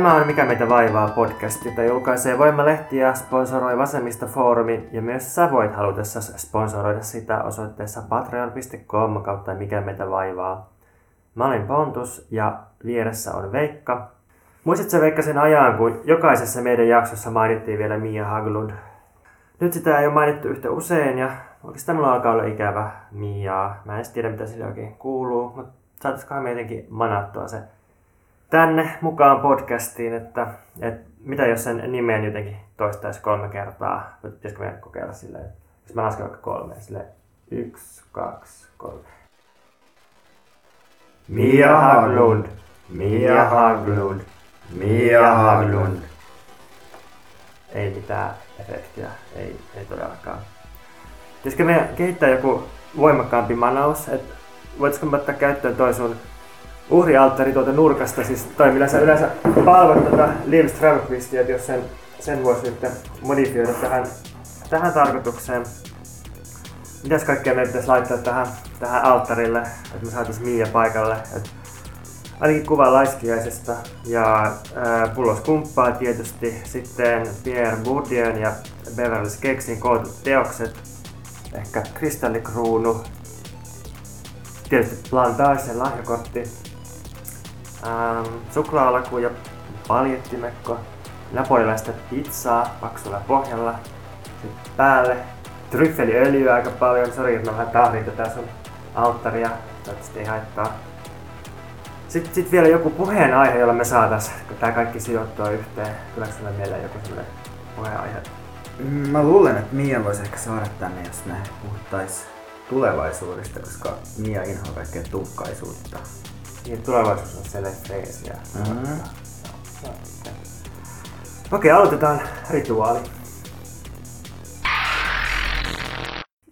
Tämä on Mikä meitä vaivaa podcast, jota julkaisee Voimalehtiä, sponsoroi Vasemmista Foorumi ja myös sä voit halutessa sponsoroida sitä osoitteessa patreon.com kautta Mikä meitä vaivaa. Mä olen Pontus ja vieressä on Veikka. Muistatko Veikka sen ajan, kun jokaisessa meidän jaksossa mainittiin vielä Mia Haglund? Nyt sitä ei ole mainittu yhtä usein ja oikeastaan mulla alkaa olla ikävä Miaa. Mä en tiedä mitä sille oikein kuuluu, mutta saataisikohan me jotenkin manattua se tänne mukaan podcastiin, että, että mitä jos sen nimen jotenkin toistaisi kolme kertaa, pitäisikö meidän kokeilla silleen, jos mä lasken vaikka kolme, silleen yksi, kaksi, kolme. Mia Haglund, Mia Haglund, Mia Haglund. Ei mitään efektiä, ei, ei todellakaan. Pitäisikö meidän kehittää joku voimakkaampi manaus, että voitaisiko ottaa käyttöön toi sun uhrialttari tuolta nurkasta, siis toi millä sä yleensä palvot tuota Liv Strömqvistia, jos sen, sen voisi nyt modifioida tähän, tähän tarkoitukseen. Mitäs kaikkea meidän pitäisi laittaa tähän, tähän alttarille, että me saatais Mia paikalle. Et ainakin kuva laiskiaisesta ja äh, pullos kumppaa tietysti. Sitten Pierre Bourdieu ja Beverly Skeksin kootut teokset. Ehkä kristallikruunu. Tietysti Plantagen lahjakortti. Ähm, suklaalaku ja paljettimekko. Napolilaista pizzaa paksulla pohjalla. Sitten päälle tryffeliöljyä aika paljon. Sori, että mä vähän tahrin tätä sun alttaria. Toivottavasti ei haittaa. Sitten sit vielä joku puheenaihe, jolla me saatais, kun tää kaikki sijoittua yhteen. Tuleeko sulle mieleen joku sellainen puheenaihe? Mä luulen, että Mia voisi ehkä saada tänne, jos me puhuttais tulevaisuudesta, koska Mia inhoaa kaikkea tukkaisuutta. Niin, tulevaisuus on sellainen freesiä. Mhm. Okei, aloitetaan rituaali.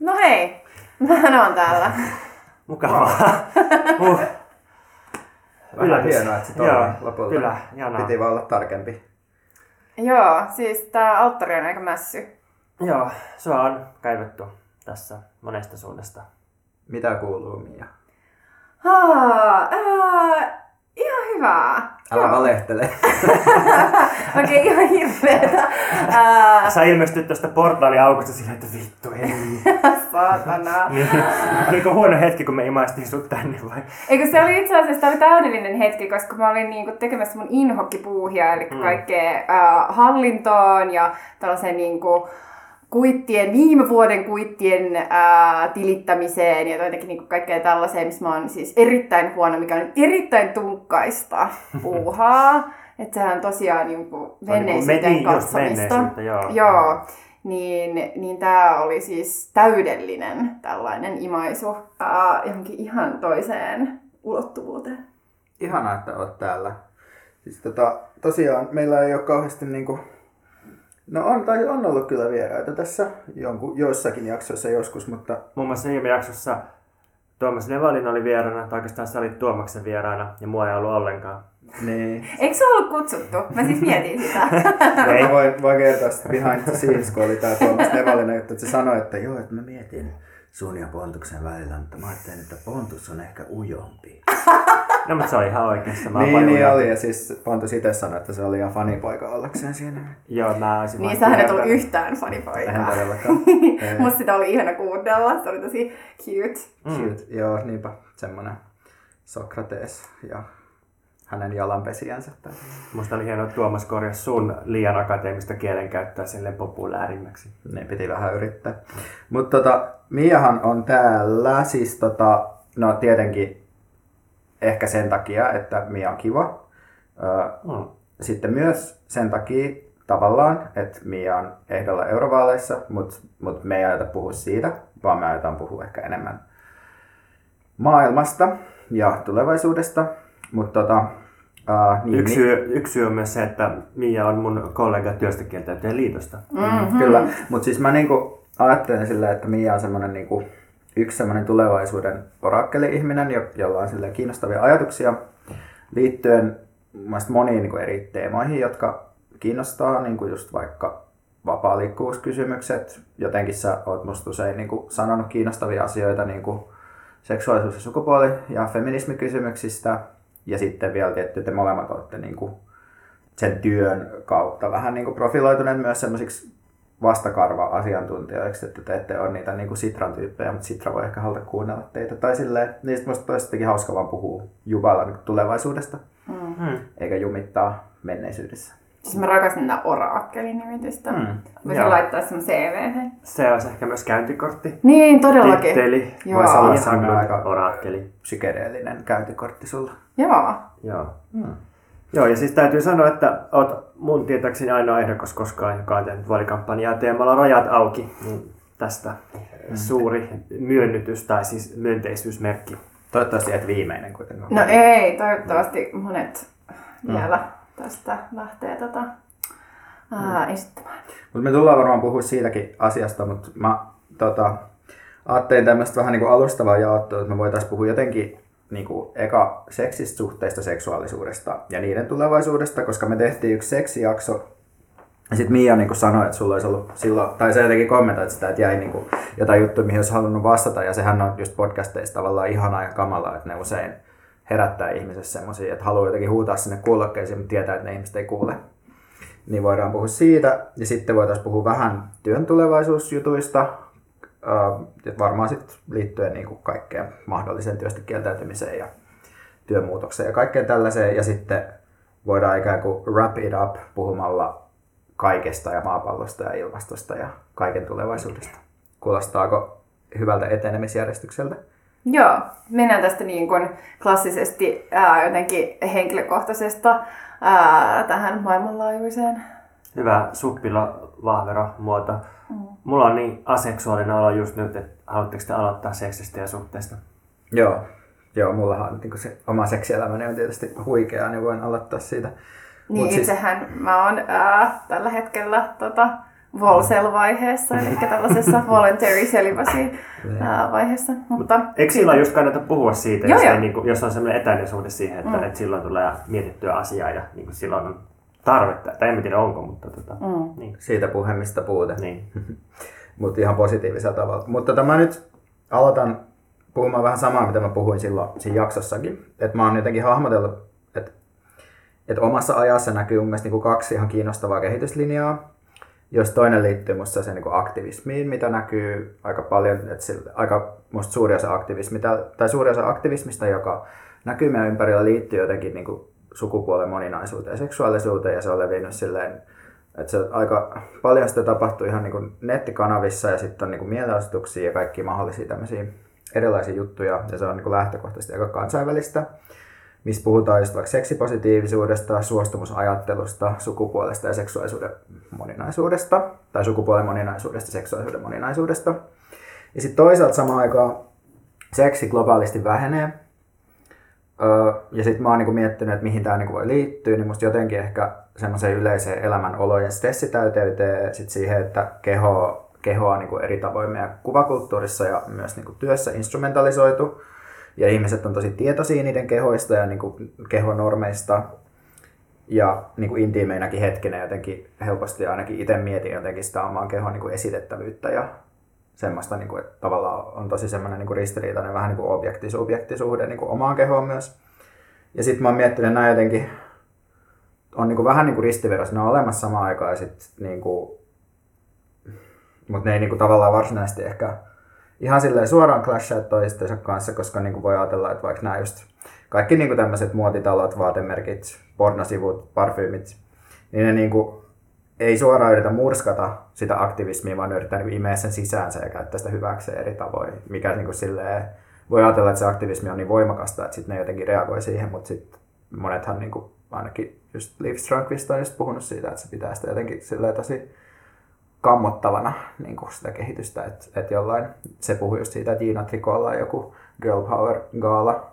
No hei, mä oon täällä. Mukavaa. Uh. Vähän Yllätys. hienoa, että se Joo, toimii lopulta. Kyllä, ihanaa. Piti vaan olla tarkempi. Joo, siis tää alttari on aika mässy. Joo, sua on kaivettu tässä monesta suunnasta. Mitä kuuluu, Mia? Haa, ää, ihan hyvää. Älä Joo. valehtele. Okei, ihan hirveetä. Ää, Sä ilmestyt tästä portaaliaukosta silleen, että vittu ei. saatana. Niin. Oliko huono hetki, kun me imaistiin sut tänne vai? Eikö se oli itse asiassa oli täydellinen hetki, koska mä olin niinku tekemässä mun inhokkipuuhia, eli mm. kaikkea ää, hallintoon ja tällaisen niinku kuittien, viime vuoden kuittien ää, tilittämiseen ja jotenkin niinku kaikkea tällaiseen, missä mä oon siis erittäin huono, mikä on erittäin tunkkaista puuhaa. Että sehän on tosiaan niinku menneisyyteen niin, katsomista. menneisyyttä, joo. Joo. Niin, niin tämä oli siis täydellinen tällainen imaisu ää, johonkin ihan toiseen ulottuvuuteen. Ihanaa, että oot täällä. Siis tota, tosiaan meillä ei ole kauheasti niinku... No on, tai on ollut kyllä vieraita tässä jonkun, joissakin jaksoissa joskus, mutta Muun muassa viime jaksossa Tuomas Levalin oli vieraana, tai oikeastaan sä olit Tuomaksen vieraana, ja mua ei ollut ollenkaan. niin. Eikö se ollut kutsuttu? Mä siis mietin sitä. Ei. Mä voin, voin kertoa sitten behind the scenes, kun oli tää Tuomas Nevalinen juttu, että se sanoi, että joo, että mä mietin sun ja Pontuksen välillä, mutta mä ajattelin, että Pontus on ehkä ujompi. No, mutta se oli ihan oikeassa. Mä niin, niin oli, ja siis Pontus itse sanoi, että se oli ihan fanipoika ollakseen siinä. Joo, mä olisin niin sähän et ollut yhtään fanipoikaa. todellakaan. Ei. Musta sitä oli ihana kuunnella, se oli tosi cute. Mm. Cute. Joo, niinpä. Semmonen Sokrates ja hänen jalanpesijänsä. Musta oli hienoa, että Tuomas korjasi sun liian akateemista kielenkäyttöä silleen populäärimmäksi. Ne piti vähän yrittää. Mutta tota, Miahan on täällä, siis tota, no tietenkin ehkä sen takia, että Mia on kiva. Mm. Sitten myös sen takia tavallaan, että Mia on ehdolla eurovaaleissa, mutta mut me ei aiota puhua siitä, vaan me aiotaan puhua ehkä enemmän maailmasta ja tulevaisuudesta. Mutta tota, uh, niin, Yksi, syy, yksi syy on myös se, että Mia on mun kollega työstökieltäytyjen liitosta. Mm, Kyllä, mutta siis mä niinku ajattelen silleen, että Mia on semmonen niinku, yksi semmoinen tulevaisuuden orakkeli-ihminen, jo- jolla on kiinnostavia ajatuksia liittyen moniin niinku eri teemoihin, jotka kiinnostaa, niinku just vaikka vapaa-liikkuvuuskysymykset. Jotenkin sä oot musta usein niinku sanonut kiinnostavia asioita niinku seksuaalisuus- ja sukupuoli- ja feminismikysymyksistä. Ja sitten vielä tietty, te molemmat olette niinku sen työn kautta vähän niin kuin profiloituneet myös semmoisiksi vastakarva-asiantuntijoiksi, että te ette ole niitä niin kuin Sitran tyyppejä, mutta Sitra voi ehkä haluta kuunnella teitä. Tai silleen, niistä musta olisi hauska vaan puhua Juvailla niin tulevaisuudesta, Mm. eikä jumittaa menneisyydessä. Siis mä rakastan tätä oraakkelinimitystä. Mm. Voisin Joo. laittaa sen CV. Se olisi ehkä myös käyntikortti. Niin, todellakin. Titteli. Joo. Voisi olla aika Oraakkeli. psykedeellinen käyntikortti sulla. Joo. Joo. Mm. Joo, ja siis täytyy sanoa, että oot mun tietääkseni ainoa ehdokas koskaan, joka on tehnyt vaalikampanjaa teemalla Rajat auki. Niin tästä suuri myönnytys tai siis myönteisyysmerkki. Toivottavasti et viimeinen kuitenkaan. No ei, toivottavasti monet vielä tästä lähtee tota, ää, esittämään. Mutta me tullaan varmaan puhua siitäkin asiasta, mutta mä tota, ajattelin tämmöistä vähän niin kuin alustavaa jaottua, että me voitaisiin puhua jotenkin niin kuin eka seksistä suhteista, seksuaalisuudesta ja niiden tulevaisuudesta, koska me tehtiin yksi seksijakso. Ja sitten Mia niin sanoi, että sulla olisi ollut silloin, tai sä jotenkin kommentoit sitä, että jäi niin kuin jotain juttuja, mihin olisi halunnut vastata. Ja sehän on just podcasteista tavallaan ihanaa ja kamalaa, että ne usein herättää ihmisessä semmoisia, että haluaa jotenkin huutaa sinne kuulokkeisiin, mutta tietää, että ne ihmiset ei kuule niin voidaan puhua siitä. Ja sitten voitaisiin puhua vähän työn tulevaisuusjutuista, ja varmaan sitten liittyen niin kuin kaikkeen mahdolliseen työstä kieltäytymiseen ja työmuutokseen ja kaikkeen tällaiseen. Ja sitten voidaan ikään kuin wrap it up puhumalla kaikesta ja maapallosta ja ilmastosta ja kaiken tulevaisuudesta. Kuulostaako hyvältä etenemisjärjestykseltä? Joo, mennään tästä niin kuin klassisesti ää, jotenkin henkilökohtaisesta ää, tähän maailmanlaajuiseen. Hyvä suppila vahvero muoto. Mulla on niin aseksuaalinen olo just nyt, että haluatteko te aloittaa seksistä ja suhteesta? Joo, Joo mullahan niin se oma seksielämäni on tietysti huikeaa, niin voin aloittaa siitä. Niin Mut siis- itsehän mä oon ää, tällä hetkellä tota, Volsel-vaiheessa, eli tällaisessa voluntary celibacy ää, vaiheessa. Mutta Eikö silloin just kannata puhua siitä, Joo, jos, joo. ei, niin kuin, jos on sellainen etäinen suhde siihen, että, mm. että silloin tulee mietittyä asiaa ja niin kuin silloin on tarvetta. Tai en tiedä onko, mutta tota, Mm. niin. Siitä puhemista puute. niin. mutta ihan positiivisella tavalla. Mutta tota, mä nyt aloitan puhumaan vähän samaa, mitä mä puhuin silloin siinä jaksossakin. Että mä oon jotenkin hahmotellut, että, että omassa ajassa näkyy mun mielestä niin kuin kaksi ihan kiinnostavaa kehityslinjaa, jos toinen liittyy musta se niin aktivismiin, mitä näkyy aika paljon, että aika musta suuri osa aktivismista, tai suuri osa aktivismista, joka näkyy meidän ympärillä, liittyy jotenkin niin kuin sukupuolen moninaisuuteen seksuaalisuuteen, ja se on levinnyt silleen että se aika paljon sitä tapahtuu ihan niin kuin nettikanavissa ja sitten on niin kuin mielenosoituksia ja kaikki mahdollisia tämmöisiä erilaisia juttuja ja se on niin kuin lähtökohtaisesti aika kansainvälistä, missä puhutaan just vaikka seksipositiivisuudesta, suostumusajattelusta, sukupuolesta ja seksuaalisuuden moninaisuudesta tai sukupuolen moninaisuudesta, seksuaalisuuden moninaisuudesta. Ja sitten toisaalta samaan aikaan seksi globaalisti vähenee, Ja sitten mä oon niinku miettinyt, että mihin tämä niinku voi liittyä, niin musta jotenkin ehkä semmoiseen yleiseen elämänolojen stressitäyteyteen, sit siihen, että keho, keho on niinku eri tavoin meidän kuvakulttuurissa ja myös niinku työssä instrumentalisoitu. Ja ihmiset on tosi tietoisia niiden kehoista ja niinku kehonormeista. Ja niinku intiimeinäkin hetkenä jotenkin helposti ainakin itse mietin jotenkin sitä oman kehon niinku esitettävyyttä ja semmoista, niin kuin, että tavallaan on tosi semmoinen niin ristiriitainen vähän niin kuin objekti-subjektisuhde niin kuin omaan kehoon myös. Ja sitten mä oon miettinyt, että nämä jotenkin on niin kuin vähän niin kuin ristiverossa, ne on olemassa samaan aikaan ja sit niin kuin, mutta ne ei niin kuin tavallaan varsinaisesti ehkä ihan silleen suoraan clashaa toistensa kanssa, koska niin kuin voi ajatella, että vaikka nämä just kaikki niin kuin tämmöiset muotitalot, vaatemerkit, pornosivut, parfyymit, niin ne niin kuin ei suoraan yritä murskata sitä aktivismia, vaan yrittää niin imeä sen sisäänsä ja käyttää sitä hyväkseen eri tavoin. Mikä niin kuin silleen, voi ajatella, että se aktivismi on niin voimakasta, että sitten ne jotenkin reagoi siihen, mutta sitten monethan niin kuin, ainakin just Liv Strömqvist on just puhunut siitä, että se pitää sitä jotenkin silleen tosi kammottavana niin kuin sitä kehitystä, että, että jollain, se puhui just siitä, että Gina Tricolla on joku Girl Power Gaala,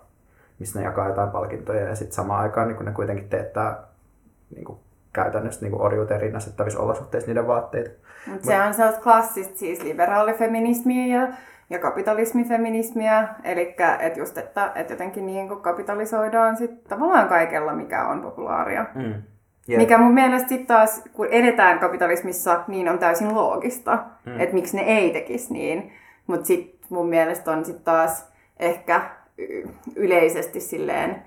missä ne jakaa jotain palkintoja ja sitten samaan aikaan niin ne kuitenkin teettää niin kuin käytännössä niin orjuuteen rinnastettavissa olosuhteissa niiden vaatteita. Mut se on sellaista klassista siis liberaalifeminismiä ja, ja kapitalismifeminismiä. Eli että just, että, että jotenkin niin kuin kapitalisoidaan sit tavallaan kaikella, mikä on populaaria. Mm. Jep. Mikä mun mielestä sitten taas, kun edetään kapitalismissa, niin on täysin loogista, mm. että miksi ne ei tekisi niin. Mutta sitten mun mielestä on sitten taas ehkä yleisesti silleen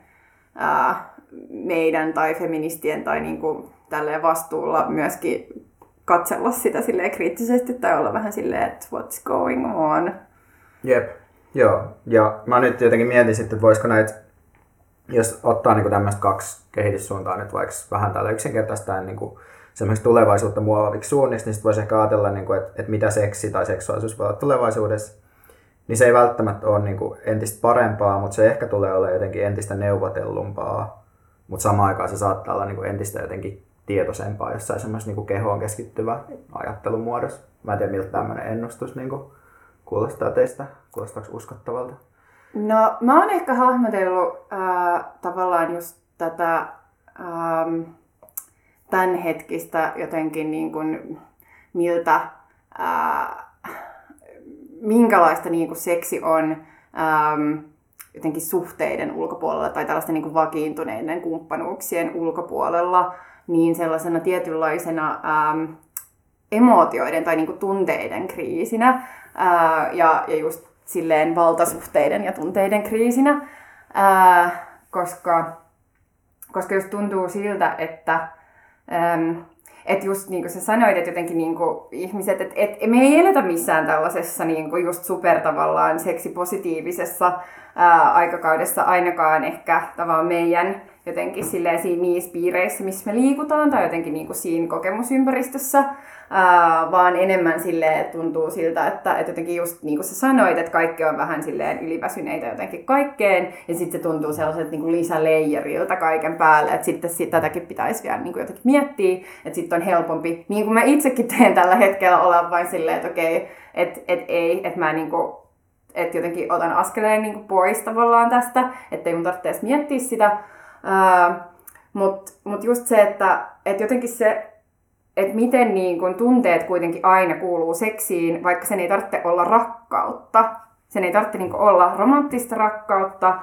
ää, meidän tai feministien tai niin tälleen vastuulla myöskin katsella sitä silleen kriittisesti tai olla vähän silleen, että what's going on. Jep, joo. Ja mä nyt jotenkin mietin sitten, että voisiko näitä, jos ottaa niin tämmöistä kaksi kehityssuuntaa nyt vaikka vähän tällä yksinkertaista niin kuin tulevaisuutta muovaaviksi suunniksi, niin sitten voisi ehkä ajatella, niin kuin, että, että mitä seksi tai seksuaalisuus voi olla tulevaisuudessa. Niin se ei välttämättä ole niin kuin entistä parempaa, mutta se ehkä tulee olla jotenkin entistä neuvotellumpaa. Mutta samaan aikaan se saattaa olla niin kuin entistä jotenkin tietoisempaa jossain semmoisessa niin kehoon keskittyvä ajattelun muodossa. Mä en tiedä, miltä tämmöinen ennustus niin kuin kuulostaa teistä. Kuulostaako uskottavalta? No, mä oon ehkä hahmotellut äh, tavallaan just tätä ähm, tämänhetkistä jotenkin niin kuin, miltä, äh, minkälaista niin kuin seksi on ähm, jotenkin suhteiden ulkopuolella tai tällaisten niin kuin vakiintuneiden kumppanuuksien ulkopuolella niin sellaisena tietynlaisena ähm, emootioiden tai niin kuin tunteiden kriisinä äh, ja, ja just silleen valtasuhteiden ja tunteiden kriisinä, äh, koska, koska just tuntuu siltä, että ähm, että just niin kuin sä sanoit, että jotenkin niin kuin ihmiset, että, että me ei eletä missään tällaisessa niin kuin just super tavallaan seksipositiivisessa ää, aikakaudessa ainakaan ehkä tavallaan meidän jotenkin silleen siinä niissä piireissä, missä me liikutaan tai jotenkin niin kuin siinä kokemusympäristössä, ää, vaan enemmän sille tuntuu siltä, että, että jotenkin just niin kuin sä sanoit, että kaikki on vähän silleen yliväsyneitä jotenkin kaikkeen ja sitten se tuntuu sellaiselta niin kuin lisäleijeriltä kaiken päälle, että sitten sit, tätäkin pitäisi vielä niin kuin jotenkin miettiä, että sitten on helpompi, niin kuin mä itsekin teen tällä hetkellä, olla vain silleen, että okei, että et ei, että mä niin kuin että jotenkin otan askeleen niin pois tavallaan tästä, ettei mun tarvitse edes miettiä sitä. Mutta mut just se, että et jotenkin se, että miten niin kun tunteet kuitenkin aina kuuluu seksiin, vaikka sen ei tarvitse olla rakkautta. Sen ei tarvitse niin olla romanttista rakkautta,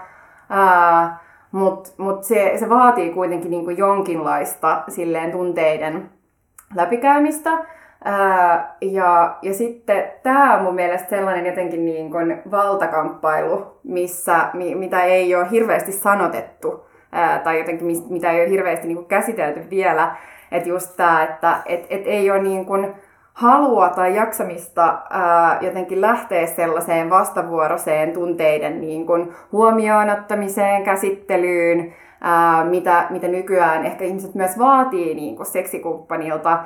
mutta mut se, se vaatii kuitenkin niin jonkinlaista silleen tunteiden läpikäymistä. Ää, ja, ja sitten tämä on mun mielestä sellainen jotenkin niin kuin valtakamppailu, missä, mi, mitä ei ole hirveästi sanotettu tai jotenkin mitä ei ole hirveästi niin kuin käsitelty vielä. Että just tämä, että et, et ei ole niin kuin halua tai jaksamista ää, jotenkin lähteä sellaiseen vastavuoroiseen tunteiden niin kuin huomioon ottamiseen, käsittelyyn, ää, mitä, mitä nykyään ehkä ihmiset myös vaatii niin kuin seksikumppanilta,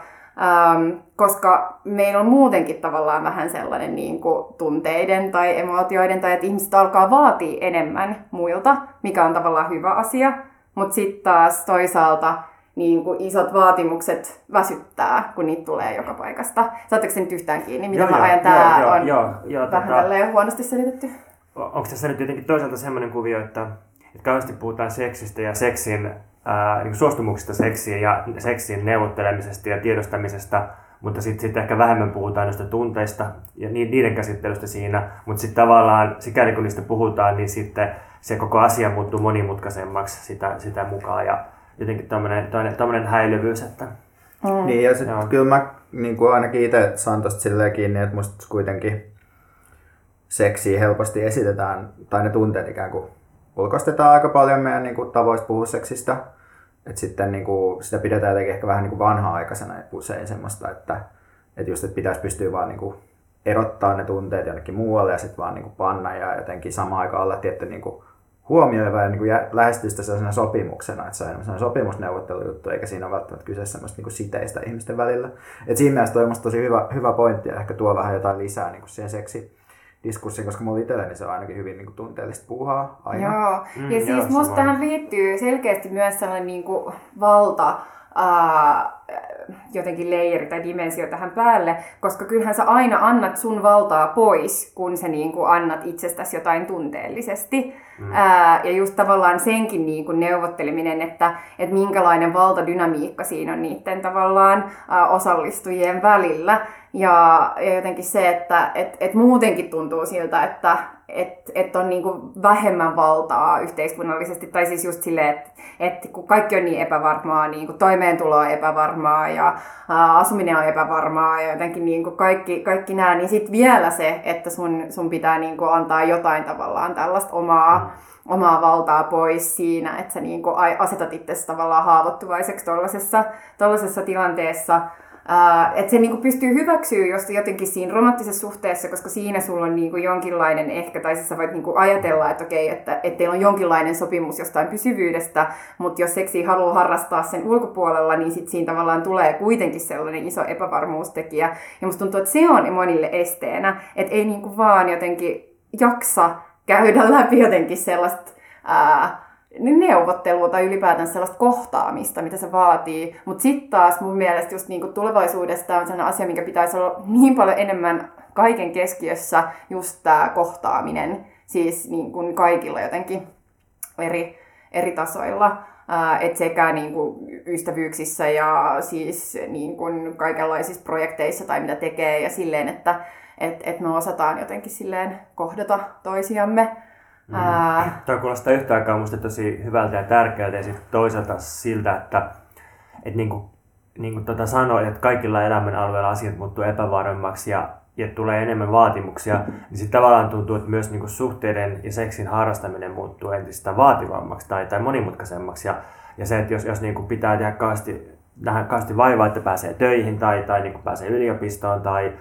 Ähm, koska meillä on muutenkin tavallaan vähän sellainen niin kuin tunteiden tai emootioiden tai että ihmiset alkaa vaatia enemmän muilta, mikä on tavallaan hyvä asia. Mutta sitten taas toisaalta niin kuin isot vaatimukset väsyttää, kun niitä tulee joka paikasta. Saatteko se nyt yhtään kiinni, mitä joo, mä ajan? Tämä on joo, joo, vähän tota, huonosti selitetty. Onko tässä nyt jotenkin toisaalta semmoinen kuvio, että, että kauheasti puhutaan seksistä ja seksin ää, niin suostumuksista seksiin ja seksin neuvottelemisesta ja tiedostamisesta, mutta sitten sit ehkä vähemmän puhutaan noista tunteista ja niiden käsittelystä siinä, mutta sitten tavallaan sikäli kun niistä puhutaan, niin sitten se koko asia muuttuu monimutkaisemmaksi sitä, sitä mukaan ja jotenkin tämmöinen häilyvyys, että Mm. Niin, ja sitten kyllä mä niin kuin ainakin itse saan tosta silleen kiinni, että musta kuitenkin seksiä helposti esitetään, tai ne tunteet ikään kuin ulkoistetaan aika paljon meidän niin kuin, tavoista puhua seksistä. Et sitten niin kuin, sitä pidetään jotenkin ehkä vähän niin kuin vanha-aikaisena usein semmoista, että, että just että pitäisi pystyä vaan niin kuin, erottaa ne tunteet jonnekin muualle ja sitten vaan niin kuin, panna ja jotenkin samaan aikaan olla tietty niin kuin, huomioiva ja niin kuin, lähestyä sitä sellaisena sopimuksena, että se on sellainen sopimusneuvottelujuttu, eikä siinä ole välttämättä kyse semmoista niin kuin, siteistä ihmisten välillä. Et siinä mielessä toi on tosi hyvä, hyvä pointti ja ehkä tuo vähän jotain lisää niin kuin siihen seksi, diskurssiin, koska mulla itselleni se on ainakin hyvin niin kuin, tunteellista puuhaa aina. Joo, mm, ja siis musta tähän liittyy selkeästi myös sellainen niin kuin, valta, ää, jotenkin leijeri tai dimensio tähän päälle, koska kyllähän sä aina annat sun valtaa pois, kun sä niin kuin annat itsestäsi jotain tunteellisesti. Mm. Ää, ja just tavallaan senkin niin kuin neuvotteleminen, että, että minkälainen valtadynamiikka siinä on niiden tavallaan ää, osallistujien välillä. Ja, ja jotenkin se, että et, et muutenkin tuntuu siltä, että että et on niinku vähemmän valtaa yhteiskunnallisesti. Tai siis just silleen, että et kun kaikki on niin epävarmaa, niin kuin toimeentulo on epävarmaa ja ää, asuminen on epävarmaa ja jotenkin niinku kaikki, kaikki nämä, niin sitten vielä se, että sun, sun pitää niinku antaa jotain tavallaan tällaista omaa, omaa valtaa pois siinä, että sä niinku asetat itse tavallaan haavoittuvaiseksi tuollaisessa tilanteessa että se niinku pystyy hyväksyä jos jotenkin siinä romanttisessa suhteessa, koska siinä sulla on niinku jonkinlainen ehkä, tai siis sä voit niinku ajatella, että okei, että, että teillä on jonkinlainen sopimus jostain pysyvyydestä, mutta jos seksi haluaa harrastaa sen ulkopuolella, niin sit siinä tavallaan tulee kuitenkin sellainen iso epävarmuustekijä. Ja musta tuntuu, että se on monille esteenä, että ei niinku vaan jotenkin jaksa käydä läpi jotenkin sellaista ää, niin neuvottelua tai ylipäätään sellaista kohtaamista, mitä se vaatii. Mutta sitten taas mun mielestä just niinku tulevaisuudesta on sellainen asia, mikä pitäisi olla niin paljon enemmän kaiken keskiössä, just tämä kohtaaminen. Siis niin kuin kaikilla jotenkin eri, eri tasoilla. että sekä niin kuin ystävyyksissä ja siis niin kaikenlaisissa projekteissa tai mitä tekee ja silleen, että et, et me osataan jotenkin silleen kohdata toisiamme. Mm. Ää... Tuo kuulostaa yhtä aikaa musta tosi hyvältä ja tärkeältä ja sitten toisaalta siltä, että et niin kuin, niin kuin tuota sanoit, että kaikilla elämän alueilla asiat muuttuu epävarmemmaksi ja, ja tulee enemmän vaatimuksia, niin sitten tavallaan tuntuu, että myös niin kuin suhteiden ja seksin harrastaminen muuttuu entistä vaativammaksi tai, tai monimutkaisemmaksi. Ja, ja se, että jos, jos niin kuin pitää tehdä kaasti, nähdä kaasti vaivaa, että pääsee töihin tai, tai niin kuin pääsee yliopistoon tai,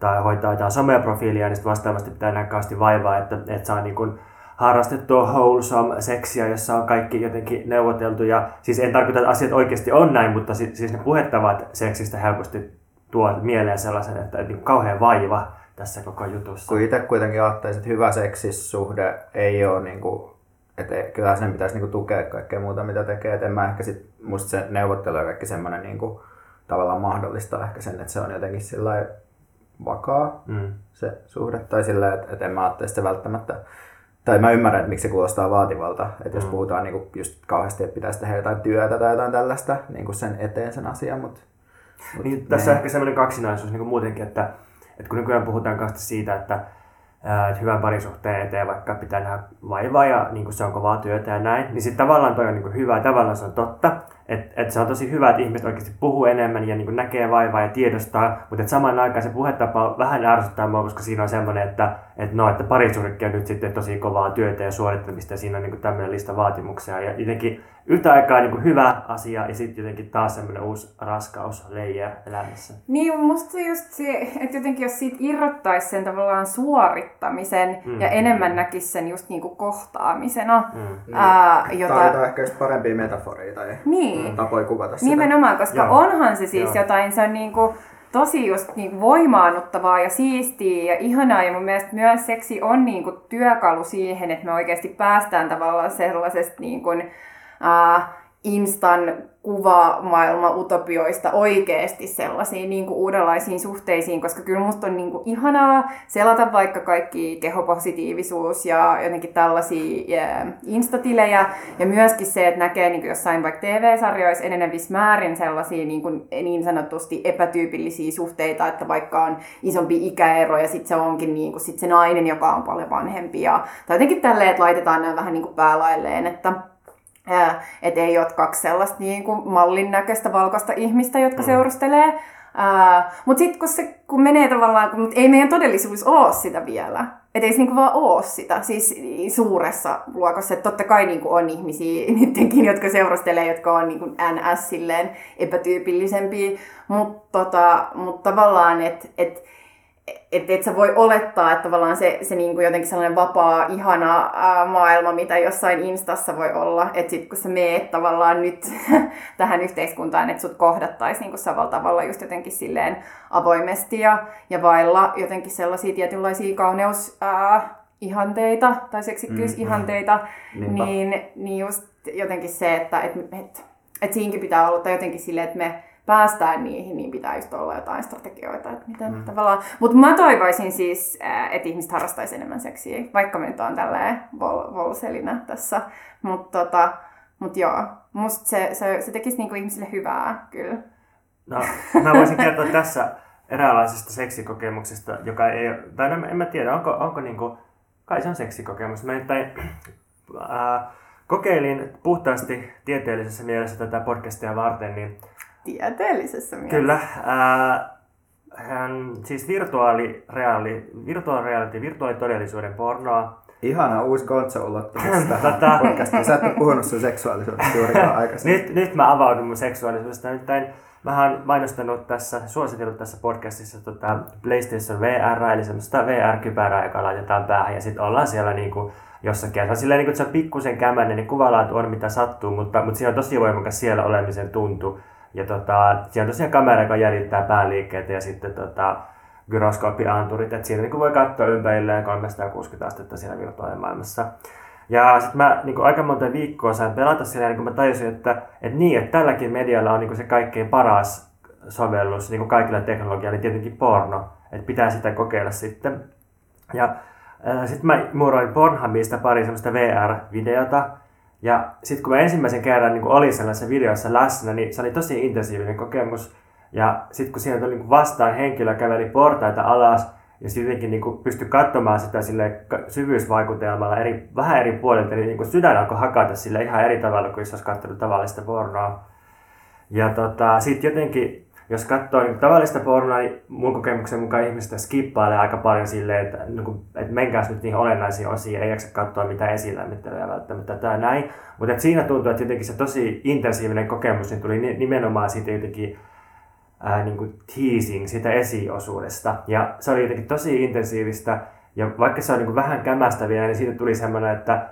tai hoitaa jotain someprofiilia, niin sitten vastaavasti pitää nähdä kaasti vaivaa, että, että saa niin kuin, harrastettua wholesome seksiä, jossa on kaikki jotenkin neuvoteltu. Ja siis en tarkoita, että asiat oikeasti on näin, mutta siis, siis ne puhettavat seksistä helposti tuo mieleen sellaisen, että, että niin kauhean vaiva tässä koko jutussa. Kun itse kuitenkin ajattelisin, että hyvä seksissuhde ei ole niin kuin, että kyllä sen pitäisi niin kuin tukea kaikkea muuta, mitä tekee. Et en mä ehkä sit, musta se neuvottelu ja kaikki semmoinen niin kuin, tavallaan mahdollistaa ehkä sen, että se on jotenkin sillä vakaa mm. se suhde. Tai sillä, että, että en mä ajattele sitä välttämättä tai mä ymmärrän, että miksi se kuulostaa vaativalta, että jos mm. puhutaan niin kuin just kauheasti, että pitäisi tehdä jotain työtä tai jotain tällaista niin kuin sen eteen sen asian, mutta... Mut niin, tässä on ehkä semmoinen kaksinaisuus niin kuin muutenkin, että, että kun nykyään puhutaan kanssa siitä, että, että hyvän parisuhteen eteen vaikka pitää nähdä vaivaa ja niin kuin se on kovaa työtä ja näin, niin sitten tavallaan toi on niin kuin hyvä ja tavallaan se on totta, että et se on tosi hyvä, että ihmiset oikeasti puhuu enemmän ja niin näkee vaivaa ja tiedostaa, mutta samaan aikaan se puhetapa vähän ärsyttää mua, koska siinä on semmoinen, että et no, että parisuhdekin on nyt sitten tosi kovaa työtä ja suorittamista ja siinä on niin tämmöinen lista vaatimuksia ja jotenkin yhtä aikaa niin hyvä asia ja sitten jotenkin taas semmoinen uusi raskaus layer elämässä. Niin, musta just se, että jotenkin jos siitä irrottaisi sen tavallaan suorittamisen mm. ja enemmän näkisi sen just niin kuin kohtaamisena. Mm. Ää, jota... Tai jotain ehkä just parempia metaforia tai niin. Tapoja kuvata sitä. Nimenomaan, koska Joo. onhan se siis Joo. jotain, se on niin kuin, tosi just niin voimaannuttavaa ja siistiä ja ihanaa. Ja mun mielestä myös seksi on niin kuin työkalu siihen, että me oikeasti päästään tavallaan sellaisesta niin kuin, äh, instan kuvamaailma utopioista oikeasti sellaisiin niin kuin uudenlaisiin suhteisiin, koska kyllä musta on niin kuin ihanaa selata vaikka kaikki kehopositiivisuus ja jotenkin tällaisia yeah, instatilejä. Ja myöskin se, että näkee niin kuin jossain vaikka TV-sarjoissa enenevissä määrin sellaisia niin, kuin, niin sanotusti epätyypillisiä suhteita, että vaikka on isompi ikäero ja sitten se onkin niin kuin, sit se nainen, joka on paljon vanhempi. Ja, tai jotenkin tälleen, että laitetaan nämä vähän niin kuin päälailleen, että että ei ole kaksi sellaista niin kuin mallin näköistä valkoista ihmistä, jotka mm. seurustelee. Mutta sitten kun, se, kun menee tavallaan, kun ei meidän todellisuus ole sitä vielä. Että ei se niinku vaan ole sitä, siis suuressa luokassa. Että totta kai niinku on ihmisiä niidenkin, jotka seurustelee, jotka on niinku NS silleen epätyypillisempiä. Mutta tota, mut tavallaan, että et, et sä voi olettaa, että tavallaan se, se niinku jotenkin sellainen vapaa, ihana ää, maailma, mitä jossain instassa voi olla, että sit kun sä meet tavallaan nyt tähän yhteiskuntaan, että sut kohdattaisiin niinku samalla tavalla just jotenkin silleen avoimesti ja, ja vailla jotenkin sellaisia tietynlaisia kauneus, ää, ihanteita tai seksikkyysihanteita, mm, niin, niin just jotenkin se, että et, et, et siinkin pitää olla, tai jotenkin silleen, että me päästään niihin, niin pitää just olla jotain strategioita, että miten mm. tavallaan... Mutta mä toivoisin siis, että ihmiset harrastaisi enemmän seksiä, vaikka me nyt on tälleen vol- volselina tässä. Mutta tota, mut joo, musta se, se, se tekisi niinku ihmisille hyvää, kyllä. No, mä voisin kertoa tässä eräänlaisesta seksikokemuksesta, joka ei, tai en, en mä tiedä, onko, onko niinku kai se on seksikokemus. Mä nimittäin äh, kokeilin puhtaasti tieteellisessä mielessä tätä podcastia varten, niin Tieteellisessä mielessä. kyllä, äh, hän, siis virtuaali, reaali, virtuaali reality, virtuaalitodellisuuden pornoa. Ihana uusi Gonzo-ulottuvuus Tätä- tähän podcastiin. Sä et ole puhunut sun seksuaalisuudesta juurikaan aikaisemmin. Nyt, nyt mä avaudun mun seksuaalisuudesta. Nimittäin mä oon mainostanut tässä, suositellut tässä podcastissa tota PlayStation VR, eli semmoista VR-kypärää, joka laitetaan päähän ja sitten ollaan siellä niinku jossakin. Ja Se on silleen, niinku, että se on pikkusen kämäinen, niin kuvalaatu on mitä sattuu, mutta, mutta siinä on tosi voimakas siellä olemisen tuntu. Ja tota, siinä on tosiaan kamera, joka jäljittää pääliikkeitä ja sitten tota, gyroskooppianturit, että siinä niin voi katsoa ympärilleen 360 astetta siinä virtuaalimaailmassa. Ja sitten mä niin aika monta viikkoa sain pelata siellä, niin kun mä tajusin, että, että niin, että tälläkin medialla on niin se kaikkein paras sovellus niin kaikilla teknologialla, niin tietenkin porno. Että pitää sitä kokeilla sitten. Ja sitten mä muuroin Pornhubista pari semmoista VR-videota. Ja sitten kun mä ensimmäisen kerran niin olin sellaisessa videossa läsnä, niin se oli tosi intensiivinen kokemus. Ja sitten kun siinä tuli niin vastaan henkilö käveli portaita alas, ja sitten jotenkin niin pystyi katsomaan sitä sille syvyysvaikutelmalla eri, vähän eri puolilta, niin, niin kuin sydän alkoi hakata sille ihan eri tavalla kuin jos olisi katsonut tavallista pornoa. Ja tota, sitten jotenkin, jos katsoo niin tavallista pornoa, niin mun kokemuksen mukaan ihmistä skippailee aika paljon silleen, että, niin kuin, että menkääs nyt niihin olennaisiin osiin, ei jaksa katsoa mitään esilämmittelyä välttämättä tai näin. Mutta siinä tuntuu, että jotenkin se tosi intensiivinen kokemus niin tuli ni- nimenomaan siitä jotenkin ää, niin kuin teasing sitä esiosuudesta. Ja se oli jotenkin tosi intensiivistä. Ja vaikka se on niin kuin vähän kämästä vielä, niin siitä tuli semmoinen, että